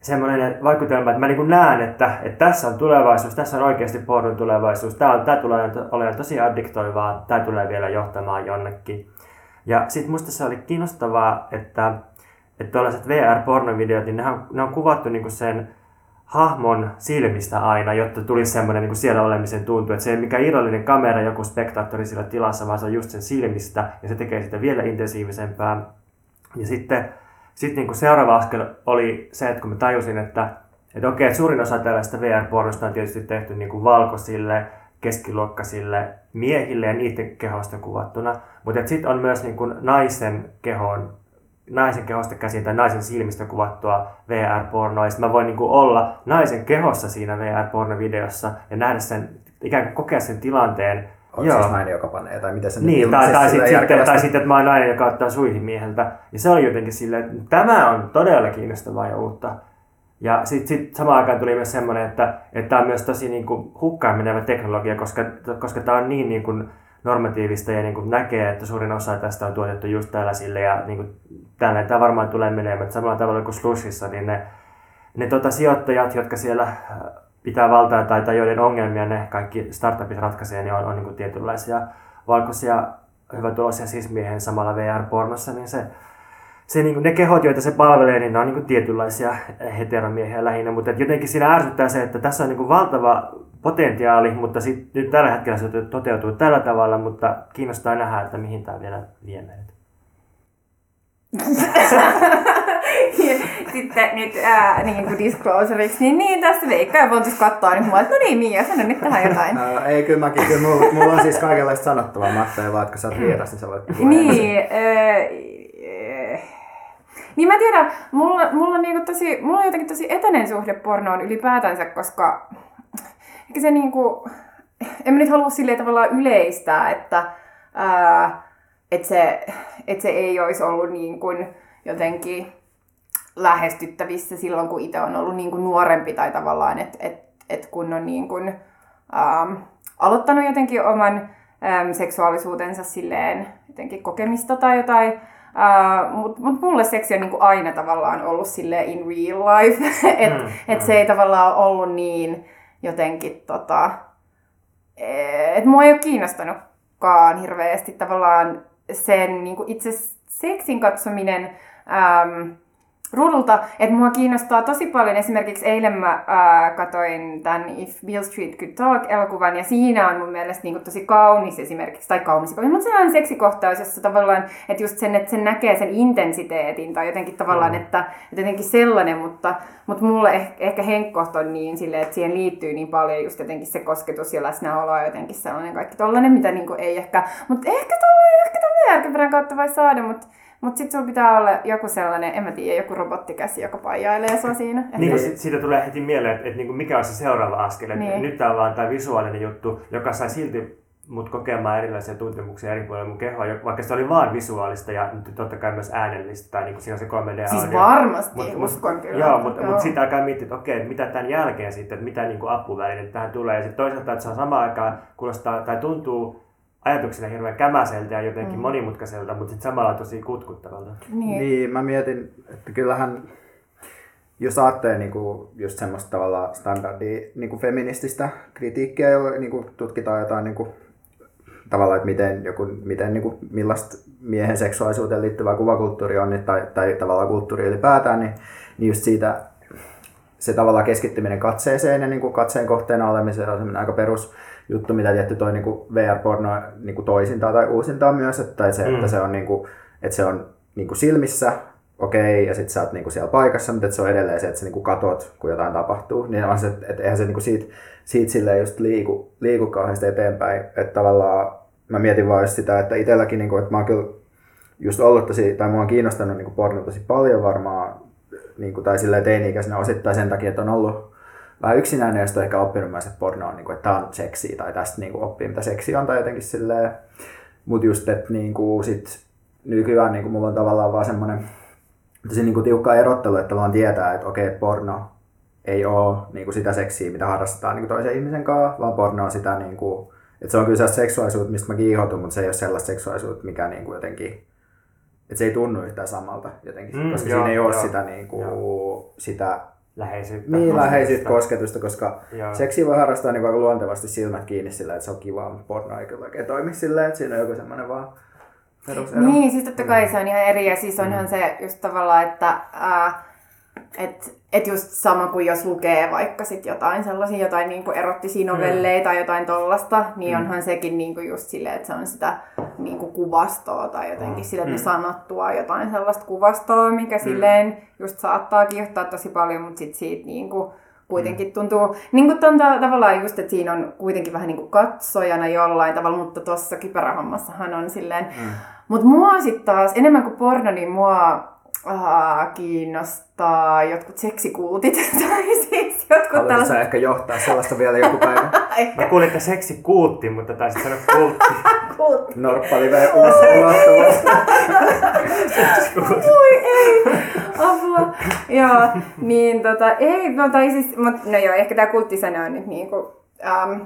semmoinen vaikutelma, että mä niin näen, että, että tässä on tulevaisuus, tässä on oikeasti pornon tulevaisuus, tämä, on, tämä tulee olemaan tosi addiktoivaa, tämä tulee vielä johtamaan jonnekin. Ja sitten musta se oli kiinnostavaa, että, että tuollaiset VR-pornovideot, niin ne on, ne on kuvattu niin sen hahmon silmistä aina, jotta tulisi semmoinen niin siellä olemisen tuntu. Että se ei mikä irrallinen kamera joku spektaattori sillä tilassa, vaan se on just sen silmistä ja se tekee sitä vielä intensiivisempää. Ja sitten sit niin seuraava askel oli se, että kun mä tajusin, että, että okei, että suurin osa tällaista VR-pornosta on tietysti tehty niin kuin valkoisille, keskiluokkaisille miehille ja niiden kehosta kuvattuna, mutta sitten on myös niin kuin naisen kehon naisen kehosta käsin tai naisen silmistä kuvattua VR-pornoa. Ja mä voin niin kuin olla naisen kehossa siinä VR-pornovideossa ja nähdä sen, ikään kuin kokea sen tilanteen. On siis nainen, joka panee, tai miten se nyt Niin, tai, ilmaisisi tai, sillä sitten, sitten, tai sitten, että mä oon nainen, joka ottaa suihin mieheltä. Ja se oli jotenkin silleen, että tämä on todella kiinnostavaa ja uutta. Ja sitten sit samaan aikaan tuli myös semmoinen, että että tämä on myös tosi niin kuin hukkaan menevä teknologia, koska, koska tämä on niin, niin kuin normatiivista ja niin kuin näkee, että suurin osa tästä on tuotettu just tällaisille ja niin kuin tälleen tämä varmaan tulee menemään. Samalla tavalla kuin Slushissa, niin ne, ne tota, sijoittajat, jotka siellä pitää valtaa tai, tai joiden ongelmia ne kaikki startupit ratkaisee, niin on, on niin kuin tietynlaisia valkoisia hyvätuloisia sismiehen samalla VR-pornossa, niin se, se, niin kuin, ne kehot, joita se palvelee, niin ne on niin kuin tietynlaisia heteromiehiä lähinnä, mutta jotenkin siinä ärsyttää se, että tässä on niin kuin valtava potentiaali, mutta sit, nyt tällä hetkellä se toteutuu tällä tavalla, mutta kiinnostaa nähdä, että mihin tämä vielä vie meidät. Sitten nyt ää, niin kuin disclosuriksi, niin, niin tästä Veikka ja Pontus katsoa, niin mä oon, että no niin Mia, sano nyt tähän jotain. No, ei, kyllä mäkin, kyllä mulla, mulla on siis kaikenlaista sanottavaa, mä ajattelin vaan, että kun sä oot vieras, niin sä voit. Niin, äh, niin mä tiedän, mulla, mulla, on niinku tosi, mulla on jotenkin tosi etäinen suhde pornoon ylipäätänsä, koska ehkä se niinku, en mä nyt halua silleen tavallaan yleistää, että ää, et se, et se ei olisi ollut niin kuin jotenkin lähestyttävissä silloin, kun itse on ollut niin kuin nuorempi tai tavallaan, että et, et kun on niin kuin, ähm, aloittanut jotenkin oman ähm, seksuaalisuutensa silleen jotenkin kokemista tai jotain. Uh, Mutta mut mulle seksi on niinku aina tavallaan ollut sille in real life, että Mm, et mm. se ei tavallaan ollut niin jotenkin tota, että mua ei ole kiinnostanutkaan hirveästi tavallaan sen niinku itse seksin katsominen äm, ruudulta, että mua kiinnostaa tosi paljon. Esimerkiksi eilen mä ää, katoin tämän If Bill Street Could Talk-elokuvan, ja siinä on mun mielestä niin kuin, tosi kaunis esimerkiksi, tai kaunis, mutta sellainen seksikohtaus, jossa tavallaan, että just sen, että sen näkee sen intensiteetin, tai jotenkin tavallaan, Mm. että, että jotenkin sellainen, mutta, mutta mulle ehkä, ehkä henkkoht on niin silleen, että siihen liittyy niin paljon just jotenkin se kosketus ja läsnäolo ja jotenkin sellainen kaikki tollainen, mitä niin kuin ei ehkä, mutta ehkä tollainen, ehkä tollainen VR-kypärän kautta voi saada, mutta mutta sitten sulla pitää olla joku sellainen, en mä tiedä, joku robottikäsi, joka paijailee sua siinä. Niin kuin siitä tulee heti mieleen, että, että niin kuin mikä on se seuraava askel. Niin. Nyt tää on vaan tämä visuaalinen juttu, joka sai silti mut kokemaan erilaisia tuntemuksia eri puolilla mun kehoa, vaikka se oli vaan visuaalista ja nyt totta kai myös äänellistä, tai niin kuin siinä on se 3D Siis audio. varmasti, Mut- uskon mut, kyllä. Joo, mutta Joo. mut sitten alkaa miettiä, että okei, mitä tämän jälkeen sitten, että mitä niin kuin apuvälineitä tähän tulee. Ja sitten toisaalta, että se on samaan aikaan kuulostaa tai tuntuu ajatuksena hirveän kämäseltä ja jotenkin Mm. monimutkaiselta, mutta sitten samalla tosi kutkuttavalta. Niin. Niin, mä mietin, että kyllähän jos ajattelee niinku just semmoista tavallaan standardia niinku feminististä kritiikkiä, jolla niinku tutkitaan jotain niinku, tavallaan, että miten, joku, miten niinku, millaista miehen seksuaalisuuteen liittyvää kuvakulttuuri on, niin, tai, tai tavallaan kulttuuri ylipäätään, niin, niin just siitä se tavallaan keskittyminen katseeseen ja niin kuin katseen kohteena olemiseen on aika perus juttu, mitä tietty toi niin kuin VR-porno niin kuin toisintaa tai uusintaa myös, että se, Mm. että se on, niin kuin, että se on niin kuin silmissä, okei, ja sitten sä oot niin kuin siellä paikassa, mutta että se on edelleen se, että sä niin kuin katot, kun jotain tapahtuu, niin on se, että, eihän se niin kuin siitä, siitä silleen just liiku, liiku kauheasti eteenpäin, että tavallaan mä mietin vaan sitä, että itselläkin, niin kuin, että mä oon kyllä just ollut tosi, tai mua on kiinnostanut niin porno tosi paljon varmaan, niin kuin, tai silleen teini-ikäisenä osittain sen takia, että on ollut vähän yksinäinen on ehkä oppinut myös, että porno on, niin kuin, että tämä on seksiä, tai tästä niin kuin, oppii, mitä seksi on, tai jotenkin silleen. Mutta just, että niin kuin, sit, nykyään niin kuin, mulla on tavallaan vaan semmoinen tosi niin kuin, tiukka erottelu, että vaan tietää, että okei, että porno ei ole niin kuin, sitä seksiä, mitä harrastetaan niin kuin, toisen ihmisen kanssa, vaan porno on sitä, niin kuin, että se on kyllä sellaista seksuaalisuutta, mistä mä kiihotun, mutta se ei ole sellaista seksuaalisuutta, mikä niin kuin, jotenkin että se ei tunnu yhtään samalta jotenkin, Mm, mm, koska joo, siinä ei ole joo, sitä, niin kuin, sitä Läheisyyttä. niin läheisyyttä kosketusta. koska Joo. seksi voi harrastaa niin aika luontevasti silmät kiinni sillä, että se on kiva, mutta porno ei kyllä oikein toimi silleen, että siinä on joku semmoinen vaan perusero. Niin, siis totta kai se on ihan eri ja siis onhan se just tavallaan, että ää, et, et just sama kuin jos lukee vaikka sit jotain sellaisia jotain niinku erottisia novelleja tai jotain tollasta, niin onhan sekin niinku just silleen, että se on sitä niinku kuvastoa tai jotenkin sille, että ne sanat tuo jotain sellaista kuvastoa, mikä silleen just saattaa kiihottaa tosi paljon, mutta sit siitä niinku kuitenkin tuntuu, niin kuin tavallaan just, että siinä on kuitenkin vähän niin kuin katsojana jollain tavalla, mutta tuossa kypärähommassahan on silleen. Mm. Mutta mua sitten taas, enemmän kuin porno, niin mua äh, kiinnostaa jotkut seksikultit tai siis jotkut Haluaisitko sä tällaiset... ehkä johtaa sellaista vielä joku päivä? Mä kuulin, että seksi kuutti, mutta taisit sanoa kultti. Kultit. Norppalive ulottuvuus. Oi ei, apua. joo, niin tota, ei, no tai siis, mut, no joo, ehkä tää kulttisana on nyt niinku, ähm,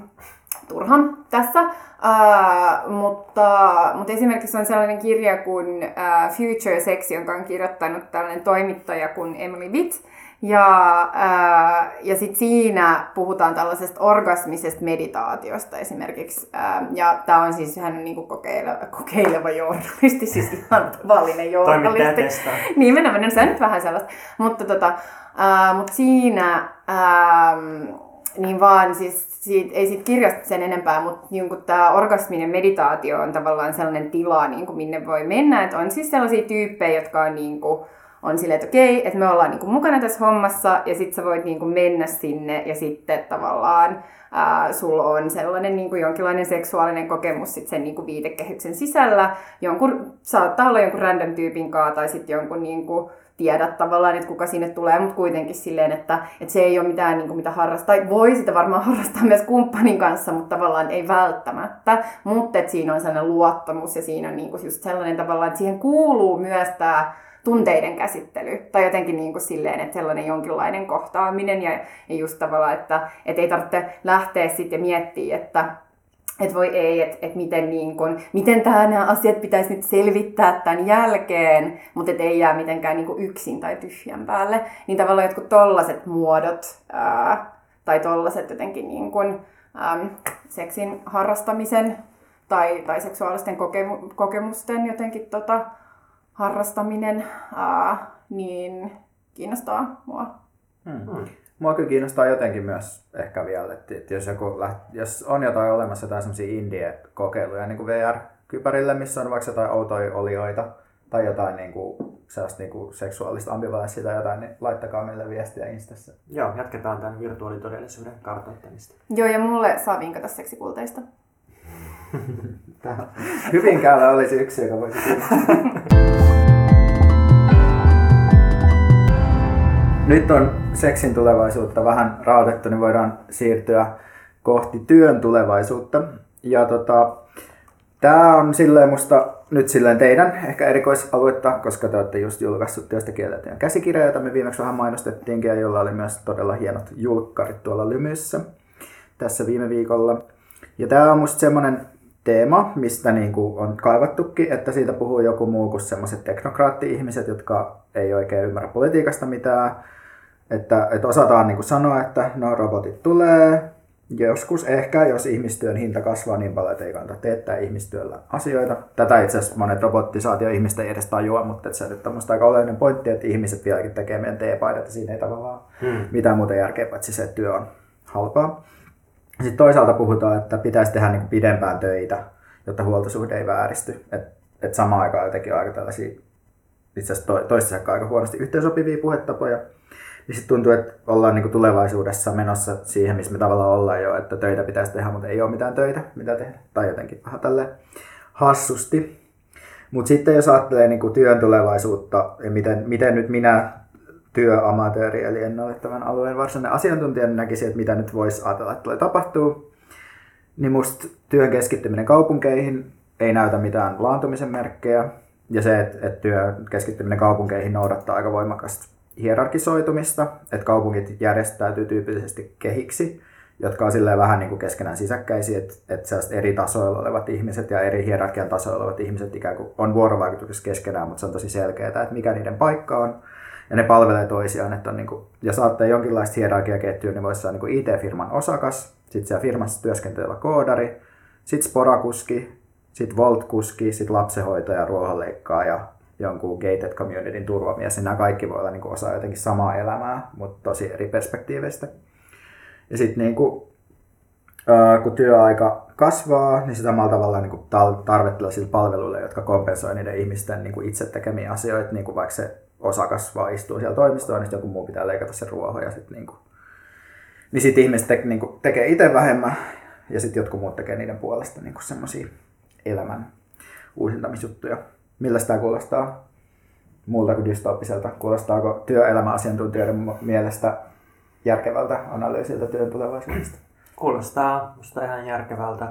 turhan tässä, äh, mutta, mutta esimerkiksi on sellainen kirja kuin äh, Future Sex, jonka on kirjoittanut tällainen toimittaja kuin Emily Witt, ja, ää, ja sitten siinä puhutaan tällaisesta orgasmisesta meditaatiosta esimerkiksi. Ää, ja tämä on siis hän on niinku kokeileva, kokeileva journalisti, siis ihan tavallinen journalisti. Niin, mennään. Se on nyt vähän sellaista. Mutta, tota, ää, mutta siinä, ää, niin vaan siis siitä, ei siitä kirjasta sen enempää, mutta niin tämä orgasminen meditaatio on tavallaan sellainen tila, niin kuin minne voi mennä. Että on siis sellaisia tyyppejä, jotka on niin kuin, on silleen, että okei, että me ollaan niinku mukana tässä hommassa ja sitten sä voit niinku mennä sinne ja sitten tavallaan ää, sulla on sellainen niinku jonkinlainen seksuaalinen kokemus sit sen niinku viitekehyksen sisällä. Jonkun, saattaa olla jonkun random tyypin kanssa tai sitten jonkun niinku, tiedät tavallaan, että kuka sinne tulee, mutta kuitenkin silleen, että, että se ei ole mitään niin kuin, mitä harrastaa. Tai voi sitä varmaan harrastaa myös kumppanin kanssa, mutta tavallaan ei välttämättä. Mutta että siinä on sellainen luottamus ja siinä on niin kuin just sellainen tavallaan, että siihen kuuluu myös tämä tunteiden käsittely. Tai jotenkin niin kuin silleen, että sellainen jonkinlainen kohtaaminen ja, ja just tavallaan, että, että ei tarvitse lähteä sitten ja miettiä, että että voi ei, että et miten, niin kun, miten tää, nämä asiat pitäisi nyt selvittää tämän jälkeen, mutta et ei jää mitenkään niin kun yksin tai tyhjän päälle. Niin tavallaan jotkut tollaset muodot ää, tai tollaset jotenkin niin kun, äm, seksin harrastamisen tai, tai seksuaalisten kokemu, kokemusten jotenkin tota, harrastaminen, ää, niin kiinnostaa mua. Hmm. Mua kyllä kiinnostaa jotenkin myös ehkä vielä, että, että jos, joku läht, jos on jotain olemassa jotain semmoisia indie-kokeiluja niin kuin VR-kypärille, missä on vaikka jotain outoja olioita tai jotain niin kuin, sellaista niin kuin seksuaalista ambivalenssia tai jotain, niin laittakaa meille viestiä Instassa. Joo, jatketaan tämän virtuaalitodellisuuden kartoittamista. Joo, ja mulle saa vinkata seksikulteista. Hyvinkäällä olisi yksi, joka voisi Nyt on seksin tulevaisuutta vähän rautettu, niin voidaan siirtyä kohti työn tulevaisuutta. Ja tota, tämä on silleen musta nyt silleen teidän ehkä erikoisaluetta, koska te olette just julkaissut työstä kiellettyjen käsikirja, jota me viimeksi vähän mainostettiinkin ja jolla oli myös todella hienot julkkarit tuolla Lymyssä tässä viime viikolla. Ja tämä on musta semmoinen teema, mistä niin kuin on kaivattukin, että siitä puhuu joku muu kuin semmoiset teknokraatti-ihmiset, jotka ei oikein ymmärrä politiikasta mitään. Että, että osataan niin kuin sanoa, että no robotit tulee, joskus ehkä, jos ihmistyön hinta kasvaa niin paljon, että ei kannata teettää ihmistyöllä asioita. Tätä itse asiassa monet robottisaatio-ihmiset ei edes tajua, mutta se on aika oleellinen pointti, että ihmiset vieläkin tekee meidän teepaidat ja siinä ei tavallaan hmm. mitään muuta järkeä, paitsi se, että työ on halpaa. Sitten toisaalta puhutaan, että pitäisi tehdä niin pidempään töitä, jotta huoltosuhde ei vääristy. Et, et samaan aikaan jotenkin aika tällaisia itse asiassa to, toistaiseksi aika huonosti yhteensopivia puhetapoja. Niin sitten tuntuu, että ollaan niin kuin tulevaisuudessa menossa siihen, missä me tavallaan ollaan jo, että töitä pitäisi tehdä, mutta ei ole mitään töitä, mitä tehdä. Tai jotenkin vähän tälleen hassusti. Mutta sitten jos ajattelee niin kuin työn tulevaisuutta ja miten, miten nyt minä työamatööri, eli en ole tämän alueen varsinainen asiantuntija, niin näkisin, että mitä nyt voisi ajatella, että tulee tapahtuu. Niin musta työn keskittyminen kaupunkeihin ei näytä mitään laantumisen merkkejä. Ja se, että, että työn keskittyminen kaupunkeihin noudattaa aika voimakasta hierarkisoitumista, että kaupungit järjestäytyy tyypillisesti kehiksi, jotka on silleen vähän niin kuin keskenään sisäkkäisiä, että, että eri tasoilla olevat ihmiset ja eri hierarkian tasoilla olevat ihmiset ikään kuin on vuorovaikutuksessa keskenään, mutta se on tosi selkeää, että mikä niiden paikka on ja ne palvelee toisiaan. Että on niin kuin, jos saatte jonkinlaista hierarkiaketjua, niin voisi olla niin IT-firman osakas, sitten siellä firmassa työskentelevä koodari, sitten sporakuski, sitten voltkuski, sitten lapsenhoitaja, ruohonleikkaaja, jonkun gated communityn turvamies, niin nämä kaikki voi olla niin kuin osa jotenkin samaa elämää, mutta tosi eri perspektiiveistä. Ja sitten niin kuin, kun työaika kasvaa, niin samalla tavalla niin kuin sille palveluille, jotka kompensoivat niiden ihmisten niin kuin itse tekemiä asioita, niin kuin vaikka se osakas vaan istuu siellä toimistoon, niin joku muu pitää leikata se ruoho ja sitten niin kuin, niin sit ihmiset te, niin kuin, tekee itse vähemmän ja sitten jotkut muut tekee niiden puolesta niin semmoisia elämän uusintamisjuttuja. Millä tämä kuulostaa muulta kuin dystoppiselta? Kuulostaako työelämäasiantuntijoiden mielestä järkevältä analyysiltä työn tulevaisuudesta? Kuulostaa musta ihan järkevältä.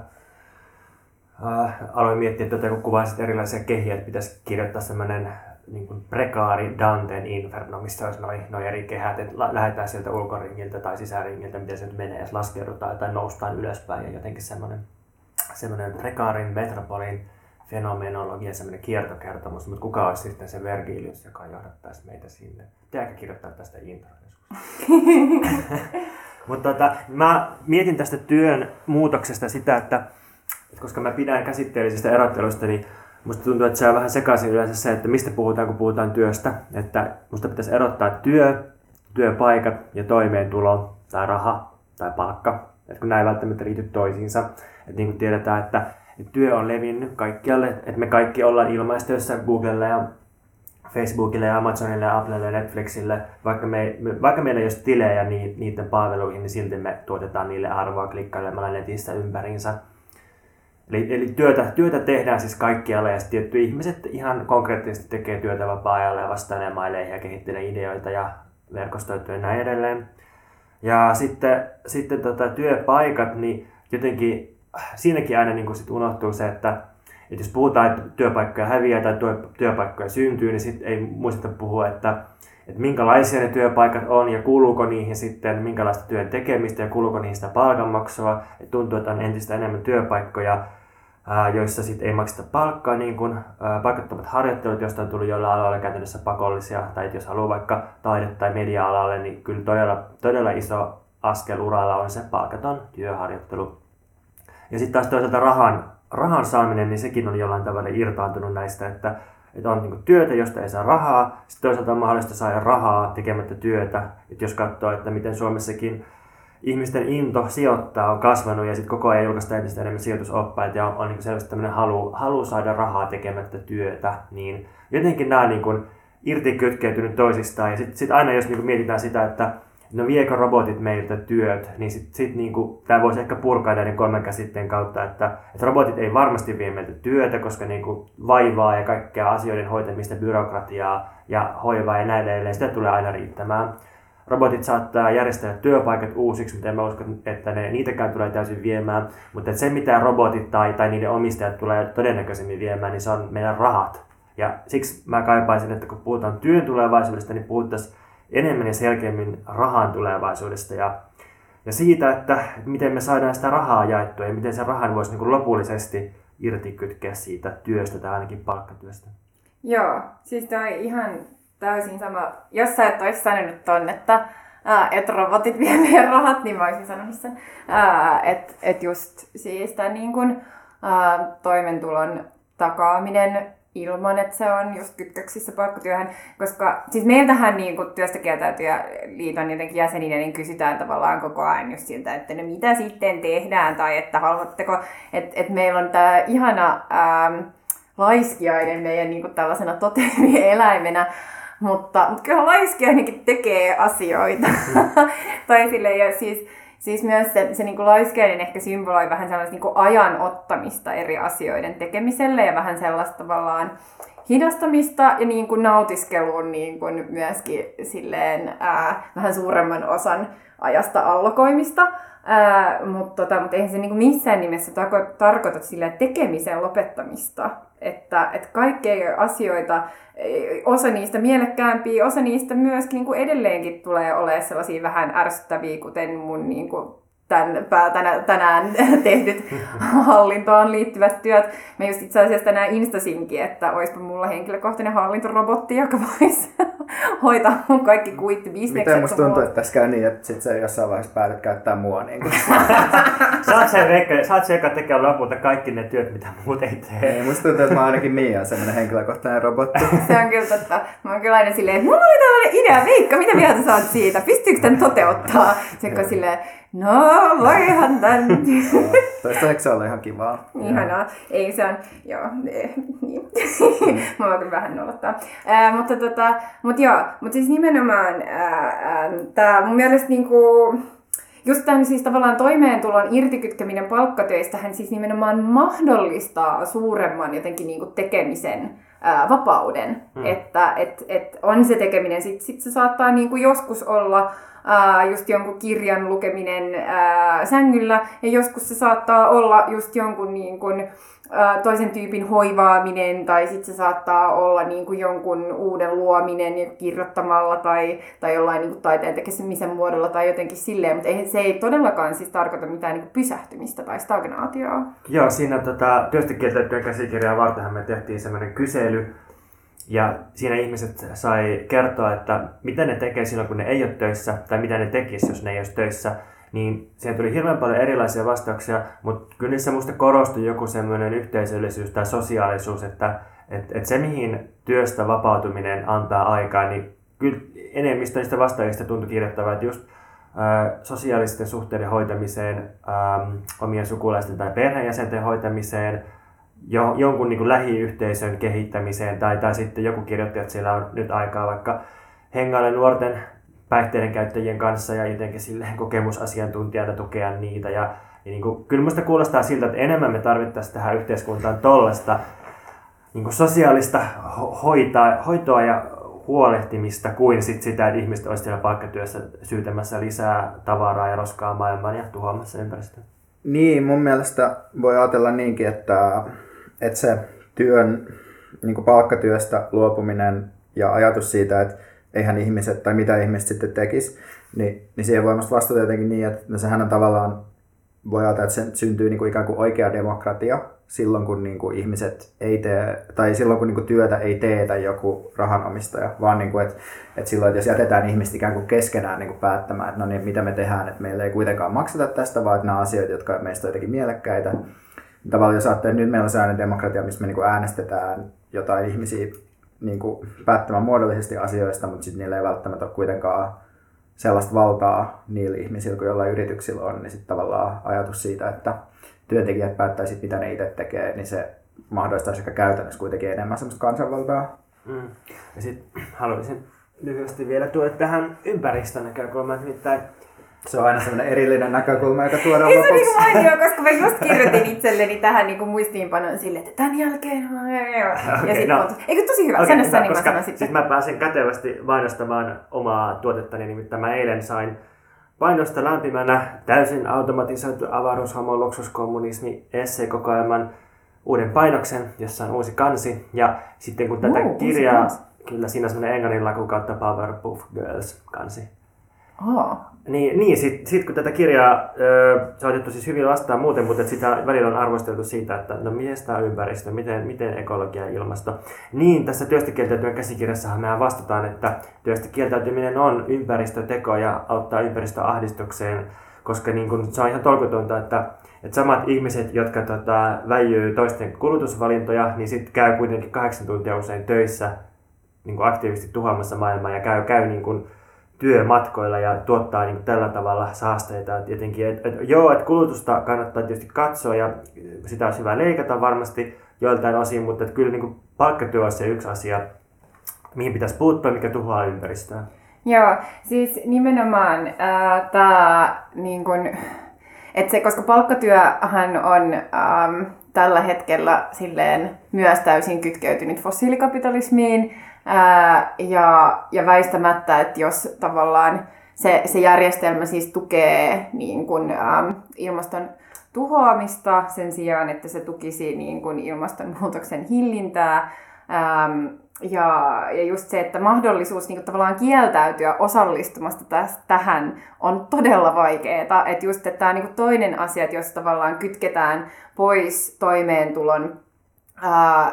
Äh, aloin miettiä, että kun kuvaisit erilaisia kehiä, että pitäisi kirjoittaa sellainen niin kuin prekaari Danten Inferno, missä olisi noin noi eri kehät, että lähdetään sieltä ulkoringiltä tai sisäringiltä, miten se nyt menee, jos laskeudutaan tai noustaan ylöspäin ja jotenkin semmoinen, semmoinen prekaarin metropolin fenomenologia, semmoinen kiertokertomus, mutta kuka olisi sitten se Vergilius, joka johdattaisi meitä sinne. Pitääkö kirjoittaa tästä intro mutta tota, mä mietin tästä työn muutoksesta sitä, että koska mä pidän käsitteellisistä erotteluista, niin Musta tuntuu, että se on vähän sekaisin yleensä se, että mistä puhutaan, kun puhutaan työstä. Että musta pitäisi erottaa työ, työpaikat ja toimeentulo tai raha tai palkka. Että kun näin välttämättä liity toisiinsa. Että niin kuin tiedetään, että, että työ on levinnyt kaikkialle. Että me kaikki ollaan ilmaistyössä Googlelle ja Facebookille ja Amazonille ja Applelle ja Netflixille. Vaikka, me, vaikka meillä ei ole tilejä niiden palveluihin, niin silti me tuotetaan niille arvoa klikkailemalla netistä ympäriinsä. Eli, eli työtä, työtä tehdään siis kaikkialla ja tietty ihmiset ihan konkreettisesti tekee työtä vapaa-ajalla ja vastailee maileihin ja kehittelee ideoita ja verkostoituu ja näin edelleen. Ja sitten, sitten tota, työpaikat, niin jotenkin siinäkin aina niin sit unohtuu se, että, että jos puhutaan, että työpaikkoja häviää tai työpaikkoja syntyy, niin sitten ei muisteta puhua, että, että minkälaisia ne työpaikat on ja kuuluuko niihin sitten minkälaista työn tekemistä ja kuuluuko niihin sitä palkanmaksua. Että tuntuu, että on entistä enemmän työpaikkoja, joissa sitten ei makseta palkkaa, niin kuin paikattomat harjoittelut, joista on tullut joilla aloilla käytännössä pakollisia, tai jos haluaa vaikka taide- tai media-alalle, niin kyllä todella, todella iso askel uralla on se palkaton työharjoittelu. Ja sitten taas toisaalta rahan, rahan saaminen, niin sekin on jollain tavalla irtaantunut näistä, että, että on niin työtä, josta ei saa rahaa, sitten toisaalta on mahdollista saada rahaa tekemättä työtä. Että jos katsoo, että miten Suomessakin ihmisten into sijoittaa on kasvanut ja sitten koko ajan julkaista entistä enemmän sijoitusoppaita ja on, on niin selvästi tämmöinen halu, halu saada rahaa tekemättä työtä, niin jotenkin nämä niin kuin irti kytkeytynyt toisistaan ja sitten sit aina jos niin mietitään sitä, että no viekö robotit meiltä työt, niin sitten sit niinku, tämä voisi ehkä purkaa näiden kolmen käsitteen kautta, että, että robotit ei varmasti vie meiltä työtä, koska niinku vaivaa ja kaikkea asioiden hoitamista, byrokratiaa ja hoivaa ja näin edelleen, sitä tulee aina riittämään. Robotit saattaa järjestää työpaikat uusiksi, mutta en mä usko, että ne niitäkään tulee täysin viemään. Mutta se, mitä robotit tai, tai niiden omistajat tulee todennäköisemmin viemään, niin se on meidän rahat. Ja siksi mä kaipaisin, että kun puhutaan työn tulevaisuudesta, niin puhuttaisiin enemmän ja selkeämmin rahan tulevaisuudesta ja, ja siitä, että, miten me saadaan sitä rahaa jaettua ja miten se rahan voisi niin lopullisesti irti kytkeä siitä työstä tai ainakin palkkatyöstä. Joo, siis tämä on ihan täysin sama. Jos sä et olisi sanonut ton, että, ää, että robotit vie meidän rahat, niin mä olisin sanonut sen. Että et just siis tämän niin toimentulon takaaminen ilman, että se on just kytköksissä palkkatyöhön, koska siis meiltähän niin kuin työstä kieltäytyjä liiton jotenkin jäseninä, niin kysytään tavallaan koko ajan just siltä, että no mitä sitten tehdään, tai että haluatteko, että, että meillä on tämä ihana ää, laiskiainen meidän niin kuin tällaisena toteemieläimenä, mutta, mutta kyllä laiskiainenkin tekee asioita. tai sille, ja siis, siis myös se, se niin laiskeinen ehkä symboloi vähän sellaista niin ajan ottamista eri asioiden tekemiselle ja vähän sellaista tavallaan hidastamista ja niin kuin nautiskeluun niin kuin myöskin silleen, ää, vähän suuremman osan ajasta allokoimista. Ää, mutta, tota, mutta eihän se niin kuin missään nimessä tarko- tarkoita sille tekemisen lopettamista. Että, että kaikkia asioita, osa niistä mielekkäämpiä, osa niistä myöskin niin kuin edelleenkin tulee olemaan sellaisia vähän ärsyttäviä, kuten mun niin kuin tämän, tänä, tänään tehdyt hallintoon liittyvät työt. Mä just itse asiassa tänään instasinkin, että olisipa mulla henkilökohtainen hallintorobotti, joka voisi hoitaa mun kaikki kuittibisnekset. Miten musta tuntuu, että tässä käy niin, että sit sä jossain vaiheessa päädyt käyttää mua niin kuin. saat sen Veikka, saat sen joka tekee lopulta kaikki ne työt, mitä muut ei tee. Ei, musta tuntuu, että mä ainakin Mia semmonen henkilökohtainen robotti. Se on kyllä totta. Mä oon kyllä aina silleen, että mulla oli tällainen idea, Veikka, mitä mieltä saat siitä? Pystyykö tän toteuttaa? Se silleen, No, voihan tän. Toistaiseksi se on ihan kivaa. Ihanaa. Ei se on, joo, eh, niin. Mä voin kyllä vähän nolottaa. Äh, mutta tota, mut joo, mutta siis nimenomaan äh, tää mun mielestä niinku, just tämän siis tavallaan toimeentulon irtikytkeminen palkkatöistä hän siis nimenomaan mahdollistaa suuremman jotenkin niinku tekemisen ää, vapauden. Hmm. Että et, et on se tekeminen, sitten sit se saattaa niinku joskus olla ää, just jonkun kirjan lukeminen ää, sängyllä, ja joskus se saattaa olla just jonkun niin kuin, toisen tyypin hoivaaminen, tai sitten se saattaa olla niin kuin jonkun uuden luominen kirjoittamalla, tai, tai jollain niin kuin taiteen tekemisen muodolla, tai jotenkin silleen, mutta se ei todellakaan siis tarkoita mitään niin kuin pysähtymistä tai stagnaatioa. Joo, siinä tota, työstä käsikirjaa vartenhan me tehtiin semmoinen kysely, ja siinä ihmiset sai kertoa, että mitä ne tekee silloin, kun ne ei ole töissä, tai mitä ne tekisi, jos ne ei olisi töissä. Niin siihen tuli hirveän paljon erilaisia vastauksia, mutta kyllä niissä musta korostui joku semmoinen yhteisöllisyys tai sosiaalisuus, että et, et se mihin työstä vapautuminen antaa aikaa, niin kyllä enemmistö niistä vastaajista tuntui kirjoittavan, että just ä, sosiaalisten suhteiden hoitamiseen, ä, omien sukulaisten tai perheenjäsenten hoitamiseen, jo, jonkun niin kuin lähiyhteisön kehittämiseen tai, tai sitten joku kirjoitti, että siellä on nyt aikaa vaikka hengailla nuorten päihteiden käyttäjien kanssa ja jotenkin silleen kokemusasiantuntijana tukea niitä. Ja, ja niin kuin, kyllä minusta kuulostaa siltä, että enemmän me tarvittaisiin tähän yhteiskuntaan tollasta niin kuin sosiaalista hoitaa, hoitoa ja huolehtimista kuin sit sitä, että ihmiset olisivat siellä palkkatyössä syytämässä lisää tavaraa ja roskaa maailmaan ja tuhoamassa ympäristöä. Niin, mun mielestä voi ajatella niinkin, että että se työn, niin palkkatyöstä luopuminen ja ajatus siitä, että eihän ihmiset tai mitä ihmiset sitten tekis, niin, niin siihen voi vastata jotenkin niin, että no sehän on tavallaan, voi ajatella, että se syntyy niin kuin ikään kuin oikea demokratia silloin, kun niin kuin ihmiset ei tee, tai silloin, kun niin kuin työtä ei teetä joku rahanomistaja, vaan niin kuin, että, että silloin, että jos jätetään ihmiset ikään kuin keskenään niin kuin päättämään, että no niin, mitä me tehdään, että meillä ei kuitenkaan makseta tästä, vaan että nämä asioita, jotka meistä on jotenkin mielekkäitä, tavallaan jos ajattelee, nyt meillä on sellainen demokratia, missä me niin kuin äänestetään jotain ihmisiä niin kuin päättämään muodollisesti asioista, mutta sitten niillä ei välttämättä ole kuitenkaan sellaista valtaa niillä ihmisillä kuin jollain yrityksillä on, niin sitten tavallaan ajatus siitä, että työntekijät päättäisivät, mitä ne itse tekee, niin se mahdollistaisi ehkä käytännössä kuitenkin enemmän sellaista kansanvaltaa. Mm. Ja sitten haluaisin lyhyesti vielä tuoda tähän ympäristönäkökulmaan, nimittäin Se on aina sellainen erillinen näkökulma, joka tuodaan Ei se on lopuksi. niinku mainio, koska mä just kirjoitin itselleni tähän niinku muistiinpanoon silleen, että tämän jälkeen... mä- Ja sitten no. no. Eikö tosi hyvä? Okei, Sano hyvä, sä, niin mä koska sanon sitten. Siis mä pääsen kätevästi mainostamaan omaa tuotettani, nimittäin mä eilen sain painosta lämpimänä täysin automatisoitu avaruushomo luksuskommunismi esseekokoelman uuden painoksen, jossa on uusi kansi. Ja sitten kun tätä Uu, kirjaa, kyllä siinä on semmoinen englannin laku kautta Powerpuff Girls kansi. Oh. Niin, niin sit, sit kun tätä kirjaa se on otettu siis hyvin vastaan muuten, mutta sitä välillä on arvosteltu siitä, että no miten tämä ympäristö, miten, miten ekologia ja ilmasto. Niin, tässä työstä kieltäytyminen käsikirjassahan mehän vastataan, että työstä kieltäytyminen on ympäristöteko ja auttaa ympäristöahdistukseen, koska niin kun, se on ihan tolkutonta, että, että samat ihmiset, jotka tota, väijyy toisten kulutusvalintoja, niin sitten käy kuitenkin kahdeksan tuntia usein töissä niin aktiivisesti tuhoamassa maailmaa ja käy, käy niin kuin työmatkoilla ja tuottaa niin tällä tavalla saasteita. Et jotenkin, et, et, joo, että kulutusta kannattaa tietysti katsoa ja sitä olisi hyvä leikata varmasti joiltain osin, mutta et kyllä niin palkkatyö on se yksi asia, mihin pitäisi puuttua, mikä tuhoaa ympäristöä. Joo, siis nimenomaan äh, tämä, niin kun, et se, koska palkkatyöhän on ähm, tällä hetkellä silleen myös täysin kytkeytynyt fossiilikapitalismiin äh, ja, ja väistämättä, että jos tavallaan se, se järjestelmä siis tukee niin kun, ähm, ilmaston tuhoamista sen sijaan, että se tukisi niin kun ilmastonmuutoksen hillintää, Ähm, ja, ja just se, että mahdollisuus niin tavallaan kieltäytyä osallistumasta täs, tähän on todella vaikeaa. Että just että tämä niin toinen asia, että jos tavallaan kytketään pois toimeentulon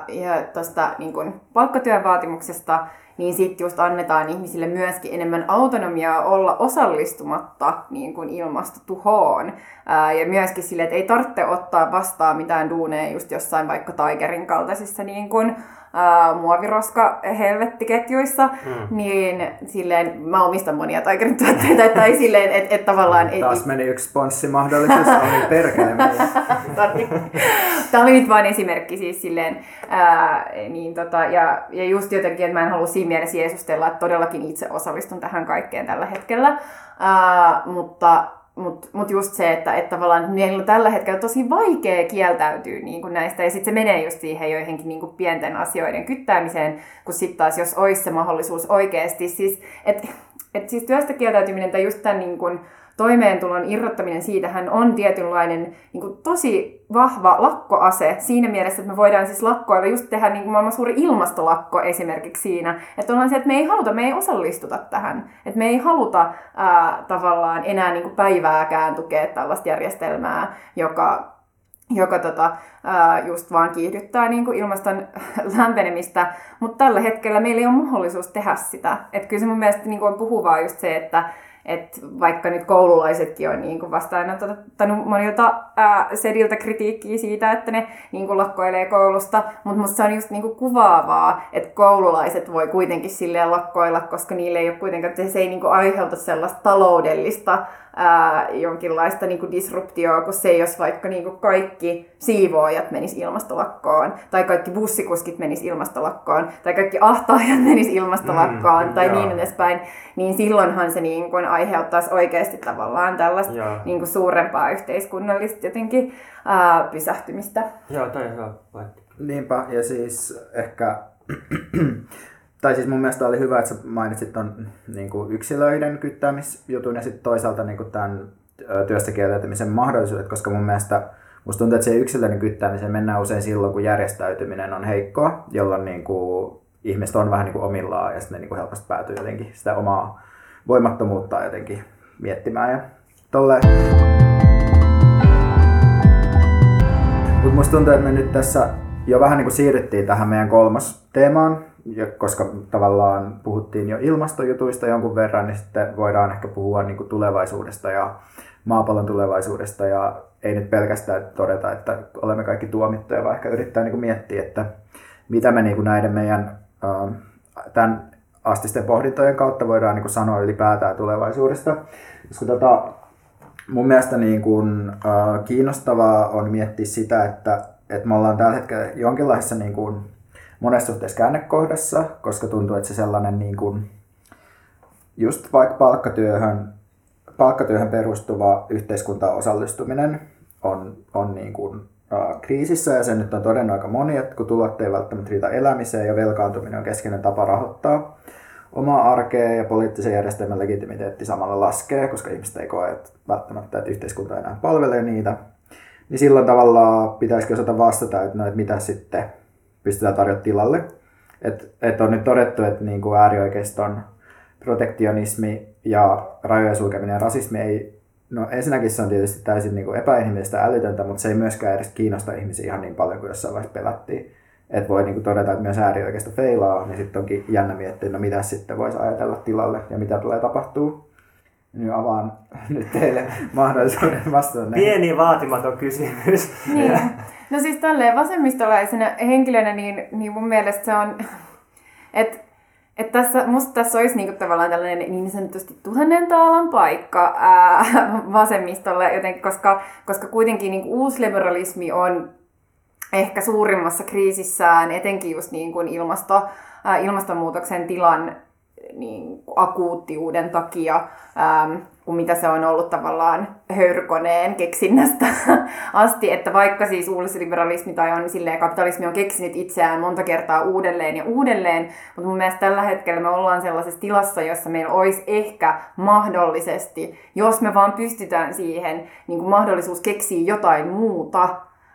ja tuosta niin kuin palkkatyön vaatimuksesta, niin sitten just annetaan ihmisille myöskin enemmän autonomiaa olla osallistumatta niin kuin ilmastotuhoon. Ää, ja myöskin sille, että ei tarvitse ottaa vastaan mitään duuneja just jossain vaikka Tigerin kaltaisissa niin kuin, ää, muoviroska helvettiketjuissa, mm. niin silleen, mä omistan monia Tigerin tuotteita, tai silleen, että et tavallaan... Et, Taas meni yksi sponssimahdollisuus, oli perkele. Tämä oli nyt vain esimerkki siis silleen, ää, niin tota, ja, ja just jotenkin, että mä en halua siinä mielessä jeesustella, että todellakin itse osallistun tähän kaikkeen tällä hetkellä, ää, mutta mutta mut just se, että, että tavallaan meillä on tällä hetkellä tosi vaikea kieltäytyä niin kuin näistä, ja sitten se menee just siihen joihinkin niin kuin pienten asioiden kyttäämiseen, kun sitten taas jos olisi se mahdollisuus oikeasti, siis, että et siis työstä kieltäytyminen tai just tämän niin kuin, toimeentulon irrottaminen siitähän on tietynlainen niin kuin, tosi vahva lakkoase siinä mielessä, että me voidaan siis lakkoilla just tehdä niin kuin maailman suuri ilmastolakko esimerkiksi siinä, että ollaan se, että me ei haluta, me ei osallistuta tähän, että me ei haluta ää, tavallaan enää niin kuin päivääkään tukea tällaista järjestelmää, joka joka tota, just vaan kiihdyttää niin kuin ilmaston lämpenemistä, mutta tällä hetkellä meillä ei ole mahdollisuus tehdä sitä. Et kyllä se mun mielestä niin kuin on puhuvaa just se, että et vaikka nyt koululaisetkin on niin kuin vastaanottanut monilta ää, sediltä kritiikkiä siitä, että ne niin kuin lakkoilee koulusta, mutta musta se on just niin kuin kuvaavaa, että koululaiset voi kuitenkin silleen lakkoilla, koska niille ei ole kuitenkaan, se ei niin kuin aiheuta sellaista taloudellista ää, jonkinlaista niin kuin disruptioa, kun se jos vaikka niin kuin kaikki siivoojat menis ilmastolakkoon, tai kaikki bussikuskit menis ilmastolakkoon, tai kaikki ahtaajat menis ilmastolakkoon, Mm, tai joo. niin edespäin, niin silloinhan se niin kuin aiheuttaisi oikeasti tavallaan tällaista Joo. niin kuin suurempaa yhteiskunnallista jotenkin ää, pysähtymistä. Joo, toi on hyvä. Niinpä, ja siis ehkä, tai siis mun mielestä oli hyvä, että sä mainitsit ton niin kuin yksilöiden kyttäämisjutun ja sitten toisaalta niin kuin tämän työstä kieltäytymisen mahdollisuudet, koska mun mielestä musta tuntuu, että se yksilöiden kyttäämiseen mennään usein silloin, kun järjestäytyminen on heikkoa, jolloin niin kuin ihmiset on vähän niin kuin omillaan ja sitten niin kuin helposti päätyy jotenkin sitä omaa voimattomuutta jotenkin miettimään ja tolleen. Mutta musta tuntuu, että me nyt tässä jo vähän niin kuin siirryttiin tähän meidän kolmas teemaan, ja koska tavallaan puhuttiin jo ilmastojutuista jonkun verran, niin sitten voidaan ehkä puhua niin kuin tulevaisuudesta ja maapallon tulevaisuudesta ja ei nyt pelkästään todeta, että olemme kaikki tuomittuja, vaan ehkä yrittää niin kuin miettiä, että mitä me niin kuin näiden meidän ähm, tämän astisten pohdintojen kautta voidaan niin kuin sanoa ylipäätään tulevaisuudesta. Koska tota, mun mielestä niin kuin, äh, kiinnostavaa on miettiä sitä, että, että me ollaan tällä hetkellä jonkinlaisessa niin kuin, monessa suhteessa käännekohdassa, koska tuntuu, että se sellainen niin kuin, just vaikka palkkatyöhön, palkkatyöhön perustuva yhteiskuntaan osallistuminen on, on niin kuin, äh, kriisissä ja sen nyt on todennut aika moni, että kun tulot ei välttämättä riitä elämiseen ja velkaantuminen on keskeinen tapa rahoittaa omaa arkea ja poliittisen järjestelmän legitimiteetti samalla laskee, koska ihmiset ei koe että välttämättä, että yhteiskunta enää palvelee niitä. Niin silloin tavallaan pitäisikö osata vastata, että, no, että mitä sitten pystytään tarjota tilalle. Että et on nyt todettu, että niin kuin äärioikeiston protektionismi ja rajojen sulkeminen ja rasismi ei, no ensinnäkin se on tietysti täysin niin kuin epäinhimillistä älytöntä, mutta se ei myöskään edes kiinnosta ihmisiä ihan niin paljon kuin jossain vaiheessa pelättiin. Että voi niin todeta, että myös äärioikeisto feilaa, niin sitten onkin jännä miettiä, no mitä sitten voisi ajatella tilalle ja mitä tulee tapahtuu. Nyt avaan nyt teille mahdollisuuden vastata Pieni vaatimaton kysymys. Niin. No siis tälleen vasemmistolaisena henkilönä, niin, niin mun mielestä se on, että et tässä, musta tässä olisi niinku tavallaan tällainen niin sanotusti tuhannen taalan paikka ää, vasemmistolle, jotenkin, koska, koska kuitenkin niinku uusliberalismi on ehkä suurimmassa kriisissään, etenkin just niin kuin ilmasto, ää, ilmastonmuutoksen tilan niin akuuttiuden takia, ähm, kuin mitä se on ollut tavallaan hörkoneen keksinnästä asti, että vaikka siis uudisliberalismi tai on silleen, kapitalismi on keksinyt itseään monta kertaa uudelleen ja uudelleen, mutta mun mielestä tällä hetkellä me ollaan sellaisessa tilassa, jossa meillä olisi ehkä mahdollisesti, jos me vaan pystytään siihen, niin kuin mahdollisuus keksiä jotain muuta,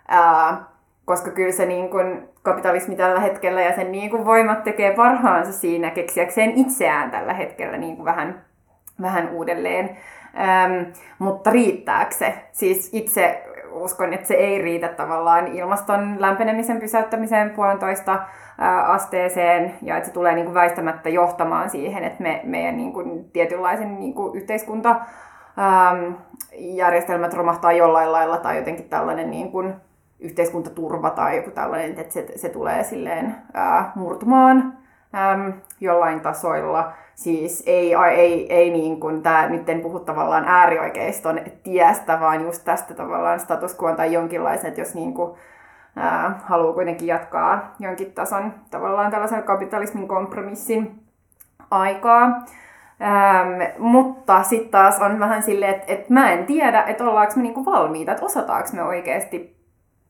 ää, koska kyllä se niin kuin kapitalismi tällä hetkellä ja sen niin kuin voimat tekee parhaansa siinä keksiäkseen itseään tällä hetkellä niin kuin vähän, vähän uudelleen. Ähm, mutta riittääkö se? Siis itse uskon, että se ei riitä tavallaan ilmaston lämpenemisen pysäyttämiseen puolentoista asteeseen ja että se tulee niin kuin väistämättä johtamaan siihen, että me, meidän niin kuin tietynlaisen niin kuin yhteiskunta ähm, järjestelmät romahtaa jollain lailla tai jotenkin tällainen niin kuin, yhteiskuntaturva tai joku tällainen, että se, se tulee silleen ää, murtumaan äm, jollain tasoilla. Siis ei, ei, ei niin kuin tämä, nyt en puhu tavallaan äärioikeiston tiestä, vaan just tästä tavallaan status quo tai jonkinlaisen, että jos niin kuin, ää, haluaa kuitenkin jatkaa jonkin tason tavallaan tällaisen kapitalismin kompromissin aikaa. Ähm, mutta sitten taas on vähän silleen, että et mä en tiedä, että ollaanko me niinku valmiita, että osataanko me oikeasti